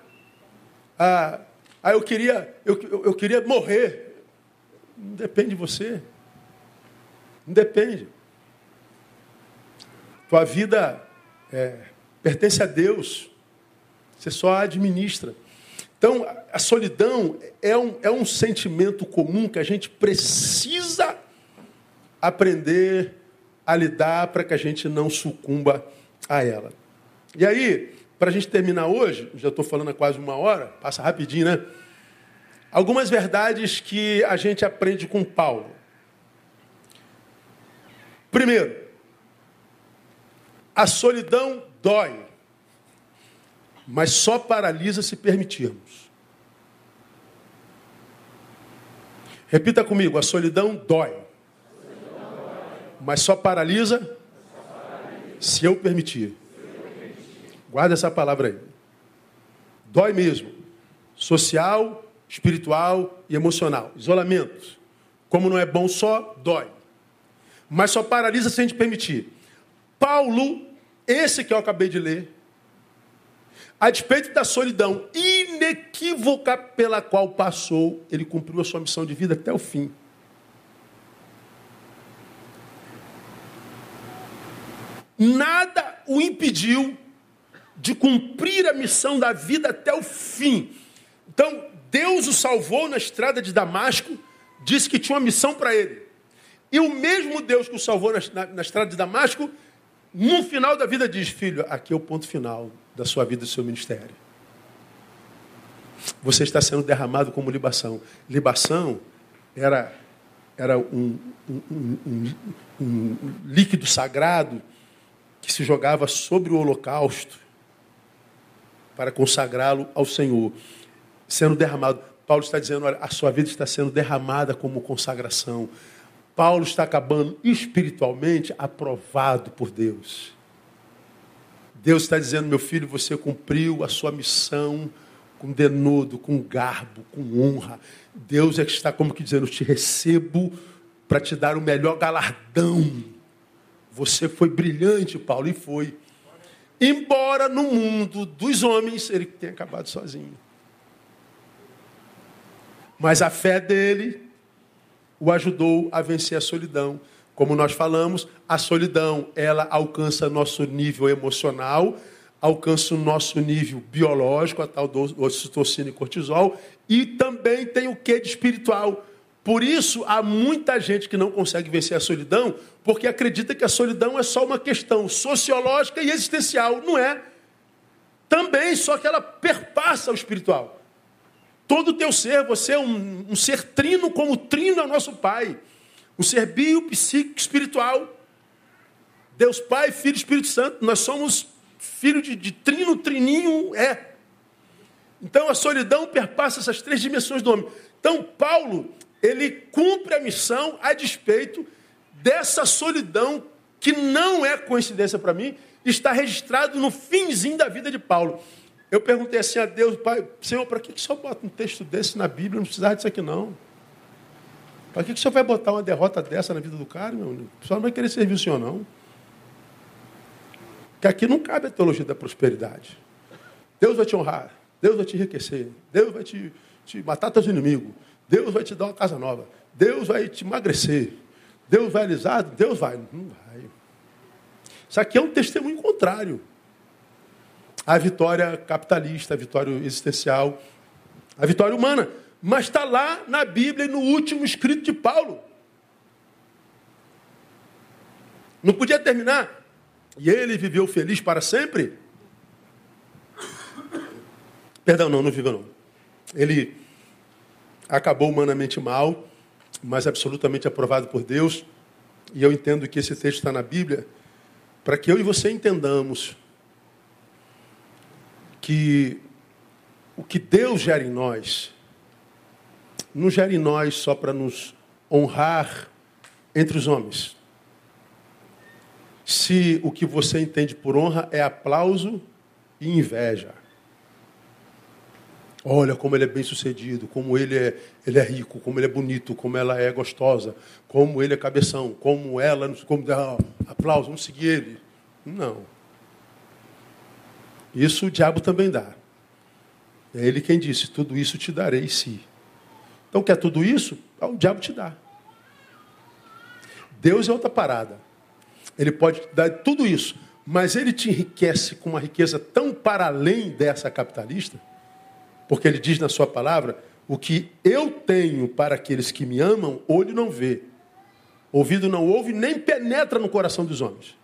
Ah, ah eu, queria, eu, eu, eu queria morrer. Não depende de você. Não depende. Tua vida é, pertence a Deus. Você só administra. Então, a solidão é um, é um sentimento comum que a gente precisa aprender a lidar para que a gente não sucumba a ela. E aí, para a gente terminar hoje, já estou falando há quase uma hora, passa rapidinho, né? Algumas verdades que a gente aprende com Paulo. Primeiro, a solidão dói mas só paralisa se permitirmos. Repita comigo: a solidão dói, mas só paralisa se eu permitir. Guarda essa palavra aí. Dói mesmo. Social, espiritual e emocional. Isolamento. Como não é bom só, dói. Mas só paralisa se a gente permitir. Paulo, esse que eu acabei de ler, a despeito da solidão inequívoca pela qual passou, ele cumpriu a sua missão de vida até o fim. Nada o impediu de cumprir a missão da vida até o fim. Então, Deus o salvou na estrada de Damasco, disse que tinha uma missão para ele. E o mesmo Deus que o salvou na, na, na estrada de Damasco, no final da vida diz: Filho, aqui é o ponto final da sua vida, do seu ministério. Você está sendo derramado como libação. Libação era, era um, um, um, um líquido sagrado que se jogava sobre o holocausto para consagrá-lo ao Senhor. Sendo derramado. Paulo está dizendo: olha, a sua vida está sendo derramada como consagração. Paulo está acabando espiritualmente aprovado por Deus. Deus está dizendo, meu filho, você cumpriu a sua missão com denodo, com garbo, com honra. Deus é que está como que dizendo, te recebo para te dar o melhor galardão. Você foi brilhante, Paulo, e foi. Embora no mundo dos homens ele tenha acabado sozinho. Mas a fé dele o ajudou a vencer a solidão. Como nós falamos, a solidão, ela alcança nosso nível emocional, alcança o nosso nível biológico, a tal do ocitocina e cortisol, e também tem o que de espiritual. Por isso, há muita gente que não consegue vencer a solidão, porque acredita que a solidão é só uma questão sociológica e existencial. Não é. Também, só que ela perpassa o espiritual. Todo o teu ser, você é um, um ser trino como trino é o nosso Pai. Um ser bio, psíquico, espiritual. Deus Pai, Filho e Espírito Santo. Nós somos filho de, de trino, trininho é. Então a solidão perpassa essas três dimensões do homem. Então Paulo, ele cumpre a missão a despeito dessa solidão que não é coincidência para mim, está registrado no finzinho da vida de Paulo. Eu perguntei assim a Deus, Pai, Senhor, para que, que o Senhor bota um texto desse na Bíblia? Não precisava disso aqui não. Para que, que o senhor vai botar uma derrota dessa na vida do cara, meu amigo? O senhor não vai querer servir o senhor, não. Que aqui não cabe a teologia da prosperidade. Deus vai te honrar, Deus vai te enriquecer, Deus vai te, te matar teus inimigos, Deus vai te dar uma casa nova, Deus vai te emagrecer, Deus vai alisar, Deus vai. Não vai. Isso aqui é um testemunho contrário. A vitória capitalista, a vitória existencial, a vitória humana mas está lá na Bíblia e no último escrito de Paulo. Não podia terminar. E ele viveu feliz para sempre? Perdão, não, não viveu não. Ele acabou humanamente mal, mas absolutamente aprovado por Deus. E eu entendo que esse texto está na Bíblia para que eu e você entendamos que o que Deus gera em nós, não gera em nós só para nos honrar entre os homens. Se o que você entende por honra é aplauso e inveja. Olha como ele é bem sucedido, como ele é, ele é rico, como ele é bonito, como ela é gostosa, como ele é cabeção, como ela, como ah, aplauso, vamos seguir ele. Não. Isso o diabo também dá. É ele quem disse: tudo isso te darei se. Então quer tudo isso? Ah, o diabo te dá. Deus é outra parada. Ele pode te dar tudo isso, mas ele te enriquece com uma riqueza tão para além dessa capitalista porque ele diz na sua palavra: o que eu tenho para aqueles que me amam, olho não vê, ouvido não ouve, nem penetra no coração dos homens.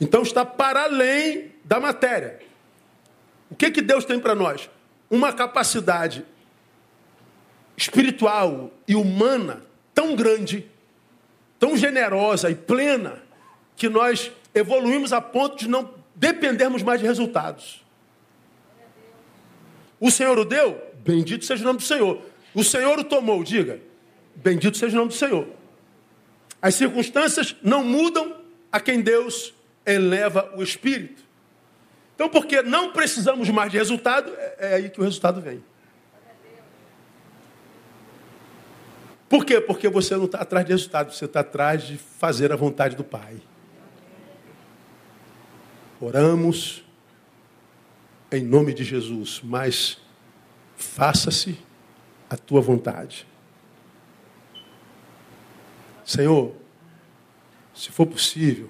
Então está para além da matéria. O que, que Deus tem para nós? Uma capacidade espiritual e humana tão grande, tão generosa e plena, que nós evoluímos a ponto de não dependermos mais de resultados. O Senhor o deu? Bendito seja o nome do Senhor. O Senhor o tomou, diga. Bendito seja o nome do Senhor. As circunstâncias não mudam a quem Deus eleva o espírito. Então, porque não precisamos mais de resultado, é, é aí que o resultado vem. Por quê? Porque você não está atrás de resultado, você está atrás de fazer a vontade do Pai. Oramos, em nome de Jesus, mas faça-se a tua vontade. Senhor, se for possível,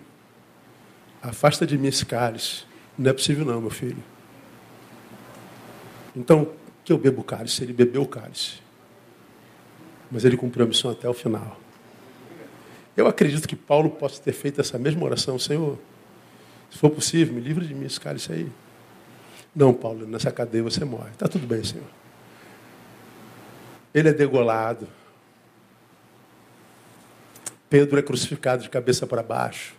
afasta de mim esse cálice. Não é possível não, meu filho. Então, que eu bebo o cálice, ele bebeu o cálice. Mas ele cumpriu a missão até o final. Eu acredito que Paulo possa ter feito essa mesma oração, Senhor. Se for possível, me livre de mim esse cálice aí. Não, Paulo, nessa cadeia você morre. Está tudo bem, Senhor. Ele é degolado. Pedro é crucificado de cabeça para baixo.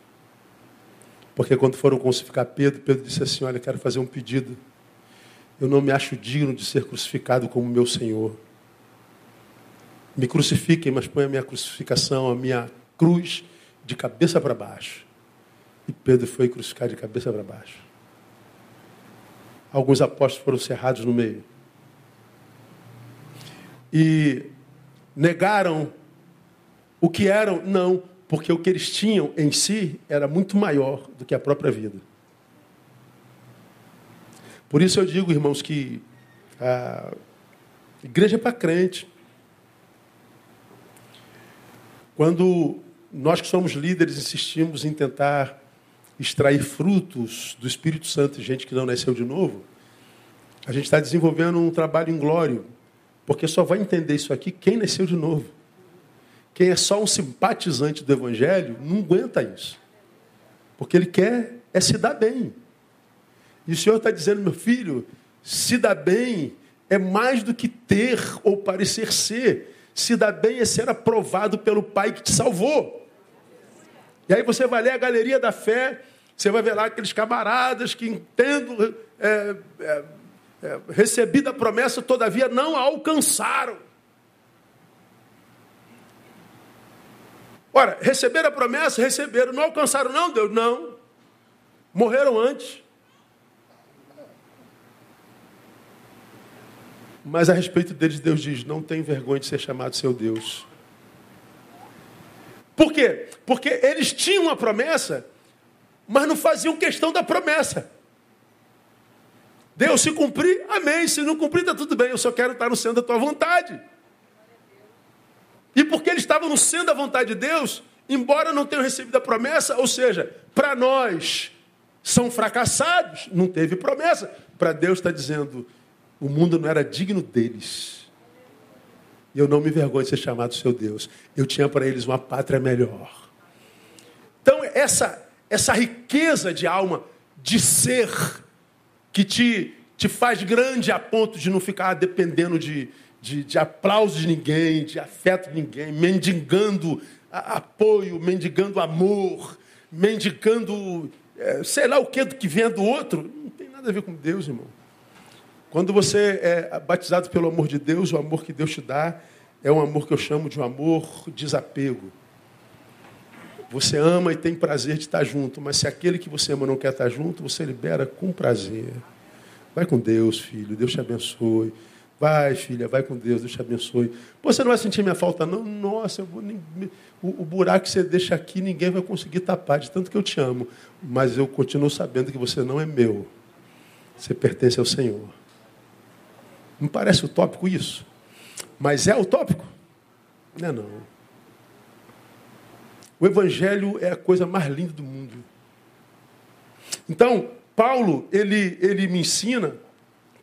Porque quando foram crucificar Pedro, Pedro disse assim: Olha, quero fazer um pedido. Eu não me acho digno de ser crucificado como meu Senhor. Me crucifiquem, mas põe a minha crucificação, a minha cruz, de cabeça para baixo. E Pedro foi crucificado de cabeça para baixo. Alguns apóstolos foram cerrados no meio. E negaram o que eram? Não, porque o que eles tinham em si era muito maior do que a própria vida. Por isso eu digo, irmãos, que a igreja é para crente. Quando nós que somos líderes insistimos em tentar extrair frutos do Espírito Santo, gente que não nasceu de novo, a gente está desenvolvendo um trabalho inglório, porque só vai entender isso aqui quem nasceu de novo. Quem é só um simpatizante do Evangelho não aguenta isso. Porque ele quer é se dar bem. E o Senhor está dizendo, meu filho, se dar bem é mais do que ter ou parecer ser. Se dar bem é ser aprovado pelo Pai que te salvou. E aí você vai ler a galeria da fé, você vai ver lá aqueles camaradas que entendem, é, é, é, recebida a promessa, todavia não a alcançaram. Ora, receberam a promessa, receberam, não alcançaram, não, Deus, não. Morreram antes. Mas a respeito deles, Deus diz: não tem vergonha de ser chamado seu Deus. Por quê? Porque eles tinham a promessa, mas não faziam questão da promessa. Deus, se cumprir, amém. Se não cumprir, está tudo bem. Eu só quero estar no centro da tua vontade. E porque eles estavam no centro da vontade de Deus, embora não tenham recebido a promessa, ou seja, para nós são fracassados, não teve promessa. Para Deus está dizendo, o mundo não era digno deles. E eu não me vergonho de ser chamado seu Deus. Eu tinha para eles uma pátria melhor. Então, essa, essa riqueza de alma, de ser, que te, te faz grande a ponto de não ficar dependendo de, de, de aplauso de ninguém, de afeto de ninguém, mendigando apoio, mendigando amor, mendigando é, sei lá o que que vem do outro. Não tem nada a ver com Deus, irmão. Quando você é batizado pelo amor de Deus, o amor que Deus te dá é um amor que eu chamo de um amor desapego. Você ama e tem prazer de estar junto, mas se aquele que você ama não quer estar junto, você libera com prazer. Vai com Deus, filho, Deus te abençoe. Vai, filha, vai com Deus, Deus te abençoe. Pô, você não vai sentir minha falta, não? Nossa, vou, o, o, buraco que você deixa aqui, ninguém vai conseguir tapar, de tanto que eu te amo. Mas eu continuo sabendo que você não é meu. Você pertence ao Senhor. Não parece utópico isso? Mas é utópico? Não é não. O Evangelho é a coisa mais linda do mundo. Então, Paulo, ele, ele me ensina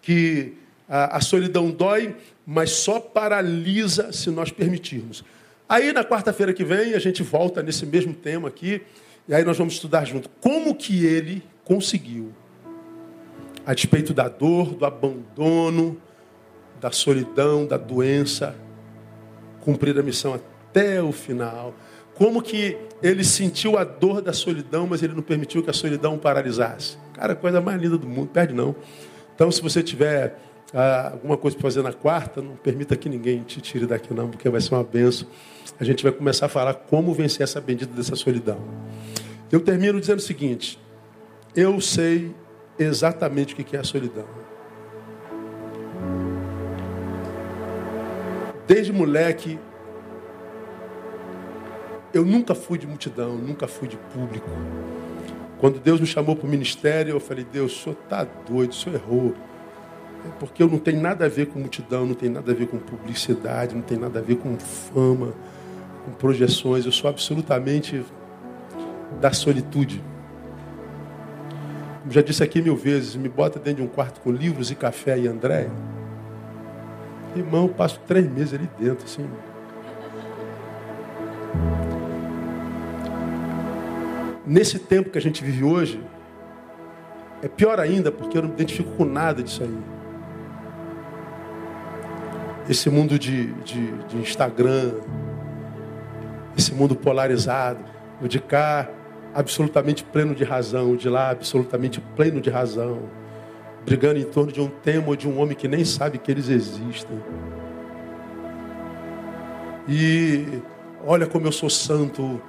que a, a solidão dói, mas só paralisa se nós permitirmos. Aí, na quarta-feira que vem, a gente volta nesse mesmo tema aqui, e aí nós vamos estudar junto como que ele conseguiu, a despeito da dor, do abandono, da solidão, da doença, cumprir a missão até o final. Como que ele sentiu a dor da solidão, mas ele não permitiu que a solidão paralisasse. Cara, coisa mais linda do mundo, perde não. Então, se você tiver ah, alguma coisa para fazer na quarta, não permita que ninguém te tire daqui não, porque vai ser uma benção. A gente vai começar a falar como vencer essa bendita dessa solidão. Eu termino dizendo o seguinte: eu sei exatamente o que é a solidão. Desde moleque, eu nunca fui de multidão, nunca fui de público. Quando Deus me chamou para o ministério, eu falei, Deus, o senhor está doido, o senhor errou. Porque eu não tenho nada a ver com multidão, não tem nada a ver com publicidade, não tem nada a ver com fama, com projeções. Eu sou absolutamente da solitude. Já disse aqui mil vezes, me bota dentro de um quarto com livros e café e André. Irmão, eu passo três meses ali dentro, assim. Nesse tempo que a gente vive hoje, é pior ainda porque eu não me identifico com nada disso aí. Esse mundo de, de, de Instagram, esse mundo polarizado, o de cá absolutamente pleno de razão, o de lá absolutamente pleno de razão brigando em torno de um tema ou de um homem que nem sabe que eles existem. E olha como eu sou santo,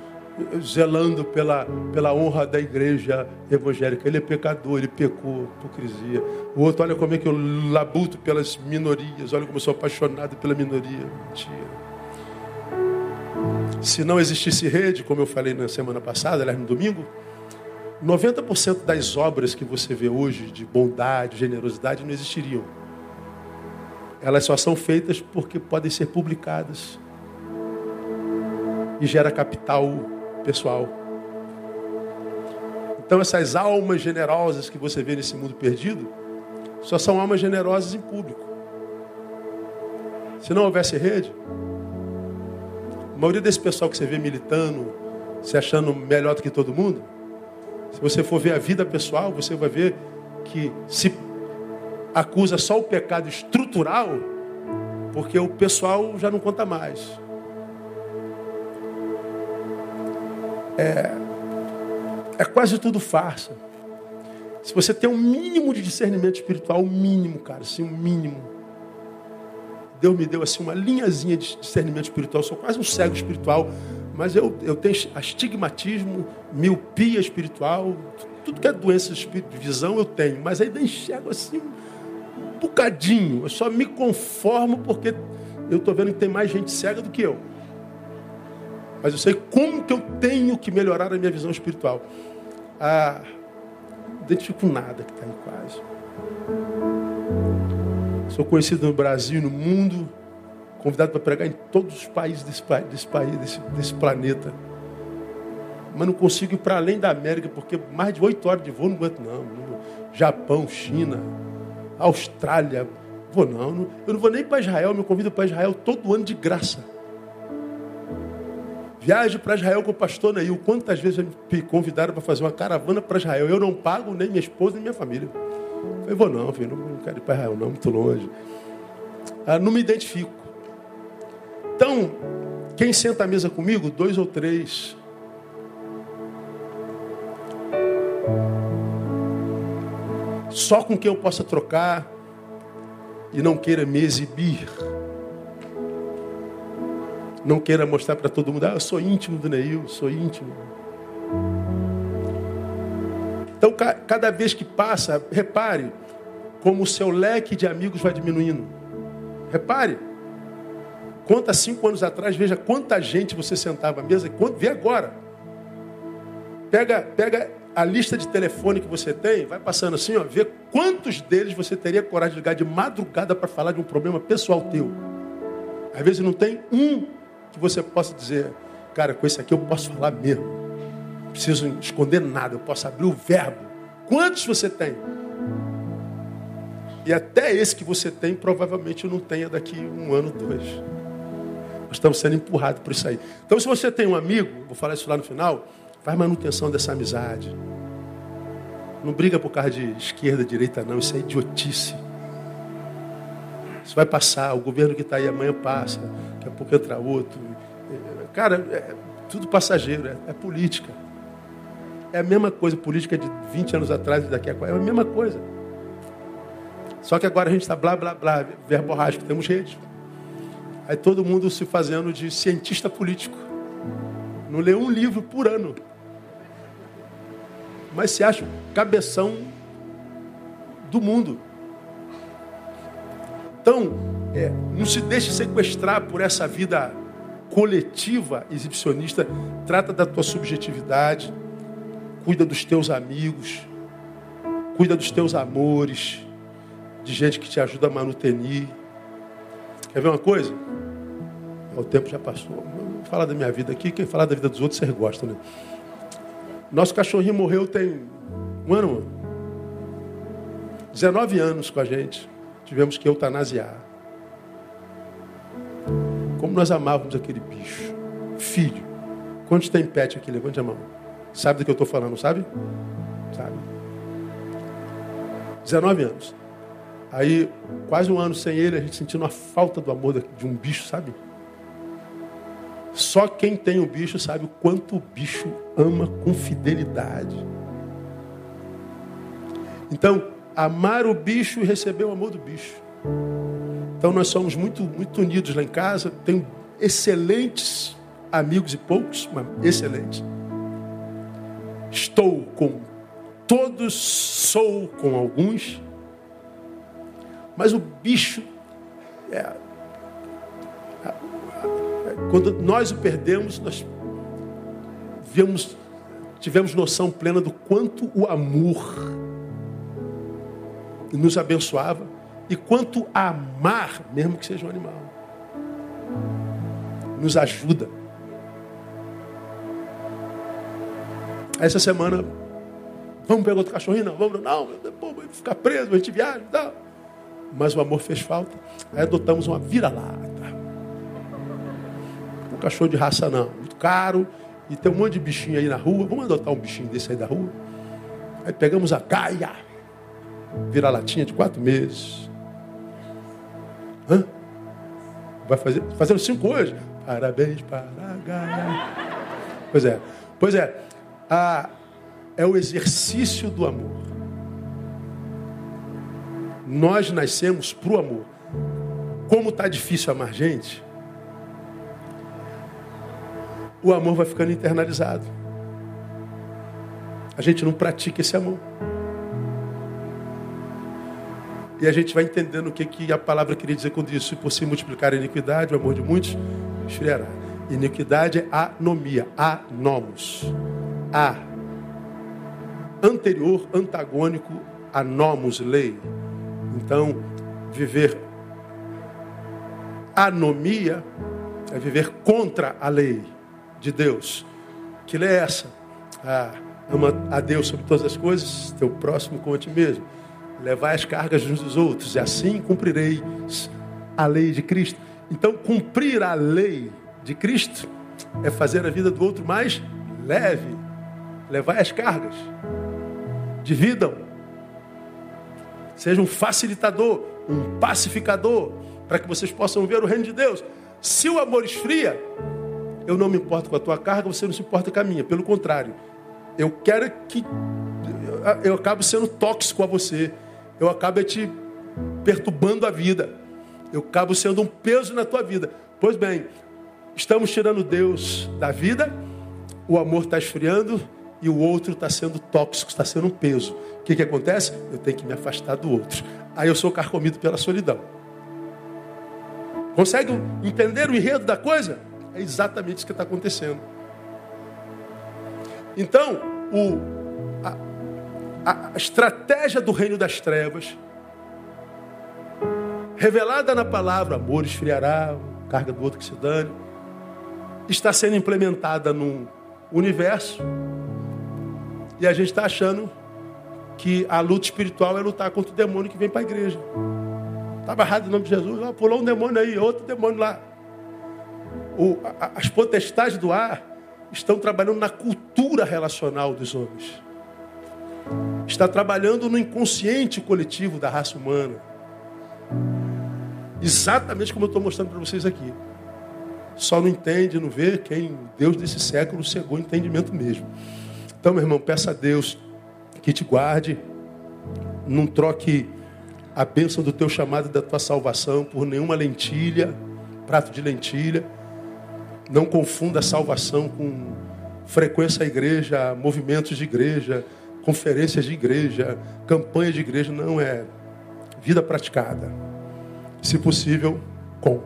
zelando pela, pela honra da igreja evangélica. Ele é pecador, ele pecou, hipocrisia. O outro, olha como é que eu labuto pelas minorias, olha como eu sou apaixonado pela minoria. Mentira. Se não existisse rede, como eu falei na semana passada, aliás, no domingo, 90% das obras que você vê hoje de bondade, generosidade, não existiriam. Elas só são feitas porque podem ser publicadas. E gera capital pessoal. Então essas almas generosas que você vê nesse mundo perdido, só são almas generosas em público. Se não houvesse rede, a maioria desse pessoal que você vê militando, se achando melhor do que todo mundo, se você for ver a vida pessoal, você vai ver que se acusa só o pecado estrutural, porque o pessoal já não conta mais. É, é quase tudo farsa. Se você tem um mínimo de discernimento espiritual, o um mínimo, cara, assim, um mínimo. Deus me deu assim uma linhazinha de discernimento espiritual, eu sou quase um cego espiritual mas eu, eu tenho astigmatismo, miopia espiritual, tudo que é doença de visão eu tenho, mas ainda enxergo assim um bocadinho. Eu só me conformo porque eu estou vendo que tem mais gente cega do que eu. Mas eu sei como que eu tenho que melhorar a minha visão espiritual. Ah, não identifico nada que está aí quase. Sou conhecido no Brasil e no mundo convidado para pregar em todos os países desse, desse país, desse, desse planeta. Mas não consigo ir para além da América, porque mais de oito horas de voo não aguento, não. Japão, China, Austrália, vou não. Eu não vou nem para Israel, me convido para Israel todo ano de graça. Viajo para Israel com o pastor Neil. Quantas vezes me convidaram para fazer uma caravana para Israel? Eu não pago nem minha esposa nem minha família. Eu falei, vou não, filho, não quero ir para Israel, não, muito longe. Ah, não me identifico. Então, quem senta à mesa comigo? Dois ou três. Só com quem eu possa trocar e não queira me exibir. Não queira mostrar para todo mundo, ah, eu sou íntimo do Neil, sou íntimo. Então, cada vez que passa, repare como o seu leque de amigos vai diminuindo. Repare. Conta cinco anos atrás, veja quanta gente você sentava à mesa, vê agora. Pega, pega a lista de telefone que você tem, vai passando assim, ó, vê quantos deles você teria coragem de ligar de madrugada para falar de um problema pessoal teu. Às vezes não tem um que você possa dizer, cara, com esse aqui eu posso falar mesmo. Não preciso esconder nada, eu posso abrir o verbo. Quantos você tem? E até esse que você tem, provavelmente não tenha daqui um ano, dois. Nós estamos sendo empurrados por isso aí. Então, se você tem um amigo, vou falar isso lá no final, faz manutenção dessa amizade. Não briga por causa de esquerda, direita, não. Isso é idiotice. Isso vai passar. O governo que está aí amanhã passa. Daqui a pouco entra outro. Cara, é tudo passageiro. É, é política. É a mesma coisa. Política de 20 anos atrás e daqui a 40. É a mesma coisa. Só que agora a gente está blá, blá, blá. Verborrágico. Temos rede. Aí todo mundo se fazendo de cientista político. Não lê um livro por ano. Mas se acha cabeção do mundo. Então, é, não se deixe sequestrar por essa vida coletiva exibicionista. Trata da tua subjetividade. Cuida dos teus amigos. Cuida dos teus amores. De gente que te ajuda a manutenir. Quer ver uma coisa? O tempo já passou. Vou falar da minha vida aqui. Quem falar da vida dos outros, vocês gostam, né? Nosso cachorrinho morreu tem um ano. 19 anos com a gente. Tivemos que eutanasiar. Como nós amávamos aquele bicho. Filho. Quantos tem pet aqui? Levante a mão. Sabe do que eu estou falando, sabe? Sabe. 19 anos. Aí, quase um ano sem ele, a gente sentindo a falta do amor de um bicho, sabe? Só quem tem o bicho sabe o quanto o bicho ama com fidelidade. Então, amar o bicho e receber o amor do bicho. Então, nós somos muito, muito unidos lá em casa. Tenho excelentes amigos e poucos, mas excelentes. Estou com todos, sou com alguns. Mas o bicho, é, quando nós o perdemos, nós vemos, tivemos noção plena do quanto o amor nos abençoava e quanto amar, mesmo que seja um animal, nos ajuda. Essa semana, vamos pegar outro cachorrinho? Não, vamos, não, depois vai ficar preso, a gente viaja e tal mas o amor fez falta. Aí adotamos uma vira-lata. Um cachorro de raça não, muito caro. E tem um monte de bichinho aí na rua. Vamos adotar um bichinho desse aí da rua. Aí pegamos a Gaia. Vira-latinha de quatro meses. Hã? Vai fazer, fazendo cinco hoje. Parabéns para a Gaia. Pois é. Pois é. A, é o exercício do amor. Nós nascemos para o amor. Como está difícil amar gente, o amor vai ficando internalizado. A gente não pratica esse amor. E a gente vai entendendo o que, que a palavra queria dizer quando isso. Se por se multiplicar a iniquidade, o amor de muitos esfriará. Iniquidade é anomia, anomos. A. Anterior, antagônico, anomos, lei. Então, viver anomia é viver contra a lei de Deus. Que lei é essa? Ah, ama a Deus sobre todas as coisas, teu próximo com a ti mesmo. Levar as cargas uns dos outros, e assim cumprireis a lei de Cristo. Então, cumprir a lei de Cristo é fazer a vida do outro mais leve. Levar as cargas. Dividam seja um facilitador, um pacificador, para que vocês possam ver o reino de Deus. Se o amor esfria, eu não me importo com a tua carga, você não se importa com a minha. Pelo contrário, eu quero que eu acabo sendo tóxico a você. Eu acabo te perturbando a vida. Eu acabo sendo um peso na tua vida. Pois bem, estamos tirando Deus da vida, o amor está esfriando e o outro está sendo tóxico, está sendo um peso. O que, que acontece? Eu tenho que me afastar do outro. Aí eu sou carcomido pela solidão. Consegue entender o enredo da coisa? É exatamente isso que está acontecendo. Então, o, a, estratégia do reino das trevas, revelada na palavra, amor esfriará, carga do outro que se dane, está sendo implementada no universo e a gente está achando que a luta espiritual é lutar contra o demônio que vem para a igreja. Estava errado em nome de Jesus. Ah, pulou um demônio aí, outro demônio lá. O, a, as potestades do ar estão trabalhando na cultura relacional dos homens. Está trabalhando no inconsciente coletivo da raça humana. Exatamente como eu estou mostrando para vocês aqui. Só não entende, não vê quem Deus desse século cegou o entendimento mesmo. Então, meu irmão, peça a Deus que te guarde, não troque a bênção do teu chamado e da tua salvação por nenhuma lentilha, prato de lentilha. Não confunda salvação com frequência à igreja, movimentos de igreja, conferências de igreja, campanha de igreja. Não é vida praticada. Se possível, com.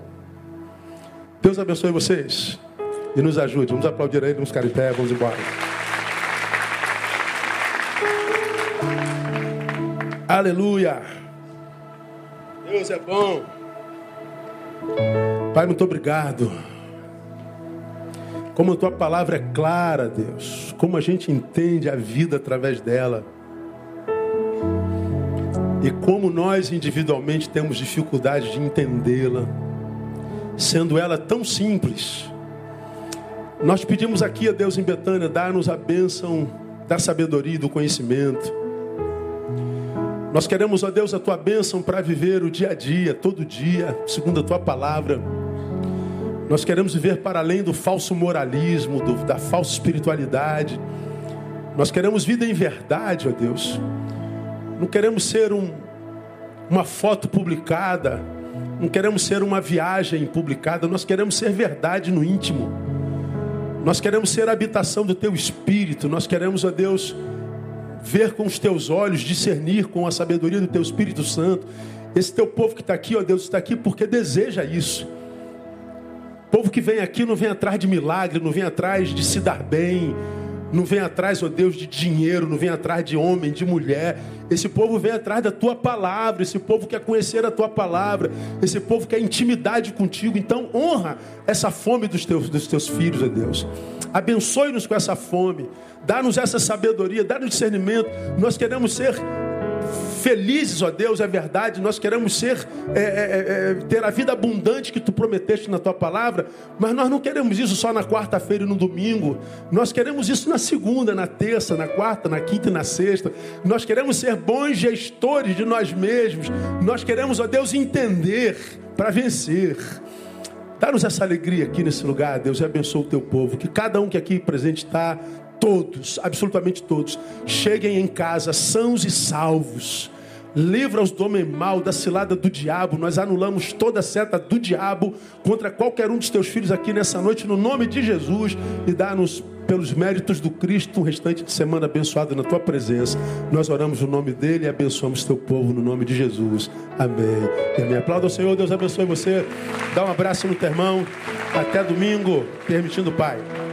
Deus abençoe vocês e nos ajude. Vamos aplaudir aí, vamos ficar em pé, vamos embora. Aleluia. Deus é bom. Pai, muito obrigado. Como a tua palavra é clara, Deus. Como a gente entende a vida através dela. E como nós individualmente temos dificuldade de entendê-la, sendo ela tão simples. Nós pedimos aqui a Deus em Betânia, dar-nos a bênção da sabedoria e do conhecimento nós queremos, ó Deus, a tua bênção para viver o dia a dia, todo dia, segundo a tua palavra. Nós queremos viver para além do falso moralismo, do, da falsa espiritualidade. Nós queremos vida em verdade, ó Deus. Não queremos ser um, uma foto publicada, não queremos ser uma viagem publicada, nós queremos ser verdade no íntimo. Nós queremos ser a habitação do teu espírito, nós queremos, ó Deus, ver com os teus olhos, discernir com a sabedoria do teu Espírito Santo. Esse teu povo que está aqui, ó Deus, está aqui porque deseja isso. Povo que vem aqui não vem atrás de milagre, não vem atrás de se dar bem, não vem atrás, ó Deus, de dinheiro, não vem atrás de homem, de mulher. Esse povo vem atrás da tua palavra, esse povo quer conhecer a tua palavra, esse povo quer intimidade contigo. Então, honra essa fome dos teus, dos teus filhos, ó Deus. Abençoe-nos com essa fome. Dá-nos essa sabedoria, dá-nos discernimento. Nós queremos ser felizes, ó Deus, é verdade. Nós queremos ser, é, é, é, é, ter a vida abundante que tu prometeste na tua palavra, mas nós não queremos isso só na quarta-feira e no domingo. Nós queremos isso na segunda, na terça, na quarta, na quinta e na sexta. Nós queremos ser bons gestores de nós mesmos. Nós queremos, ó Deus, entender para vencer. Dá-nos essa alegria aqui nesse lugar, Deus, e abençoa o teu povo. Que cada um que aqui presente está, todos, absolutamente todos, cheguem em casa sãos e salvos. Livra-os do homem mal, da cilada do diabo. Nós anulamos toda seta do diabo contra qualquer um dos teus filhos aqui nessa noite, no nome de Jesus, e dá-nos, pelos méritos do Cristo, um restante de semana abençoado na tua presença. Nós oramos no nome dele e abençoamos teu povo no nome de Jesus. Amém. E amém. Aplauda o Senhor, Deus abençoe você. Dá um abraço no teu irmão. Até domingo, permitindo o Pai.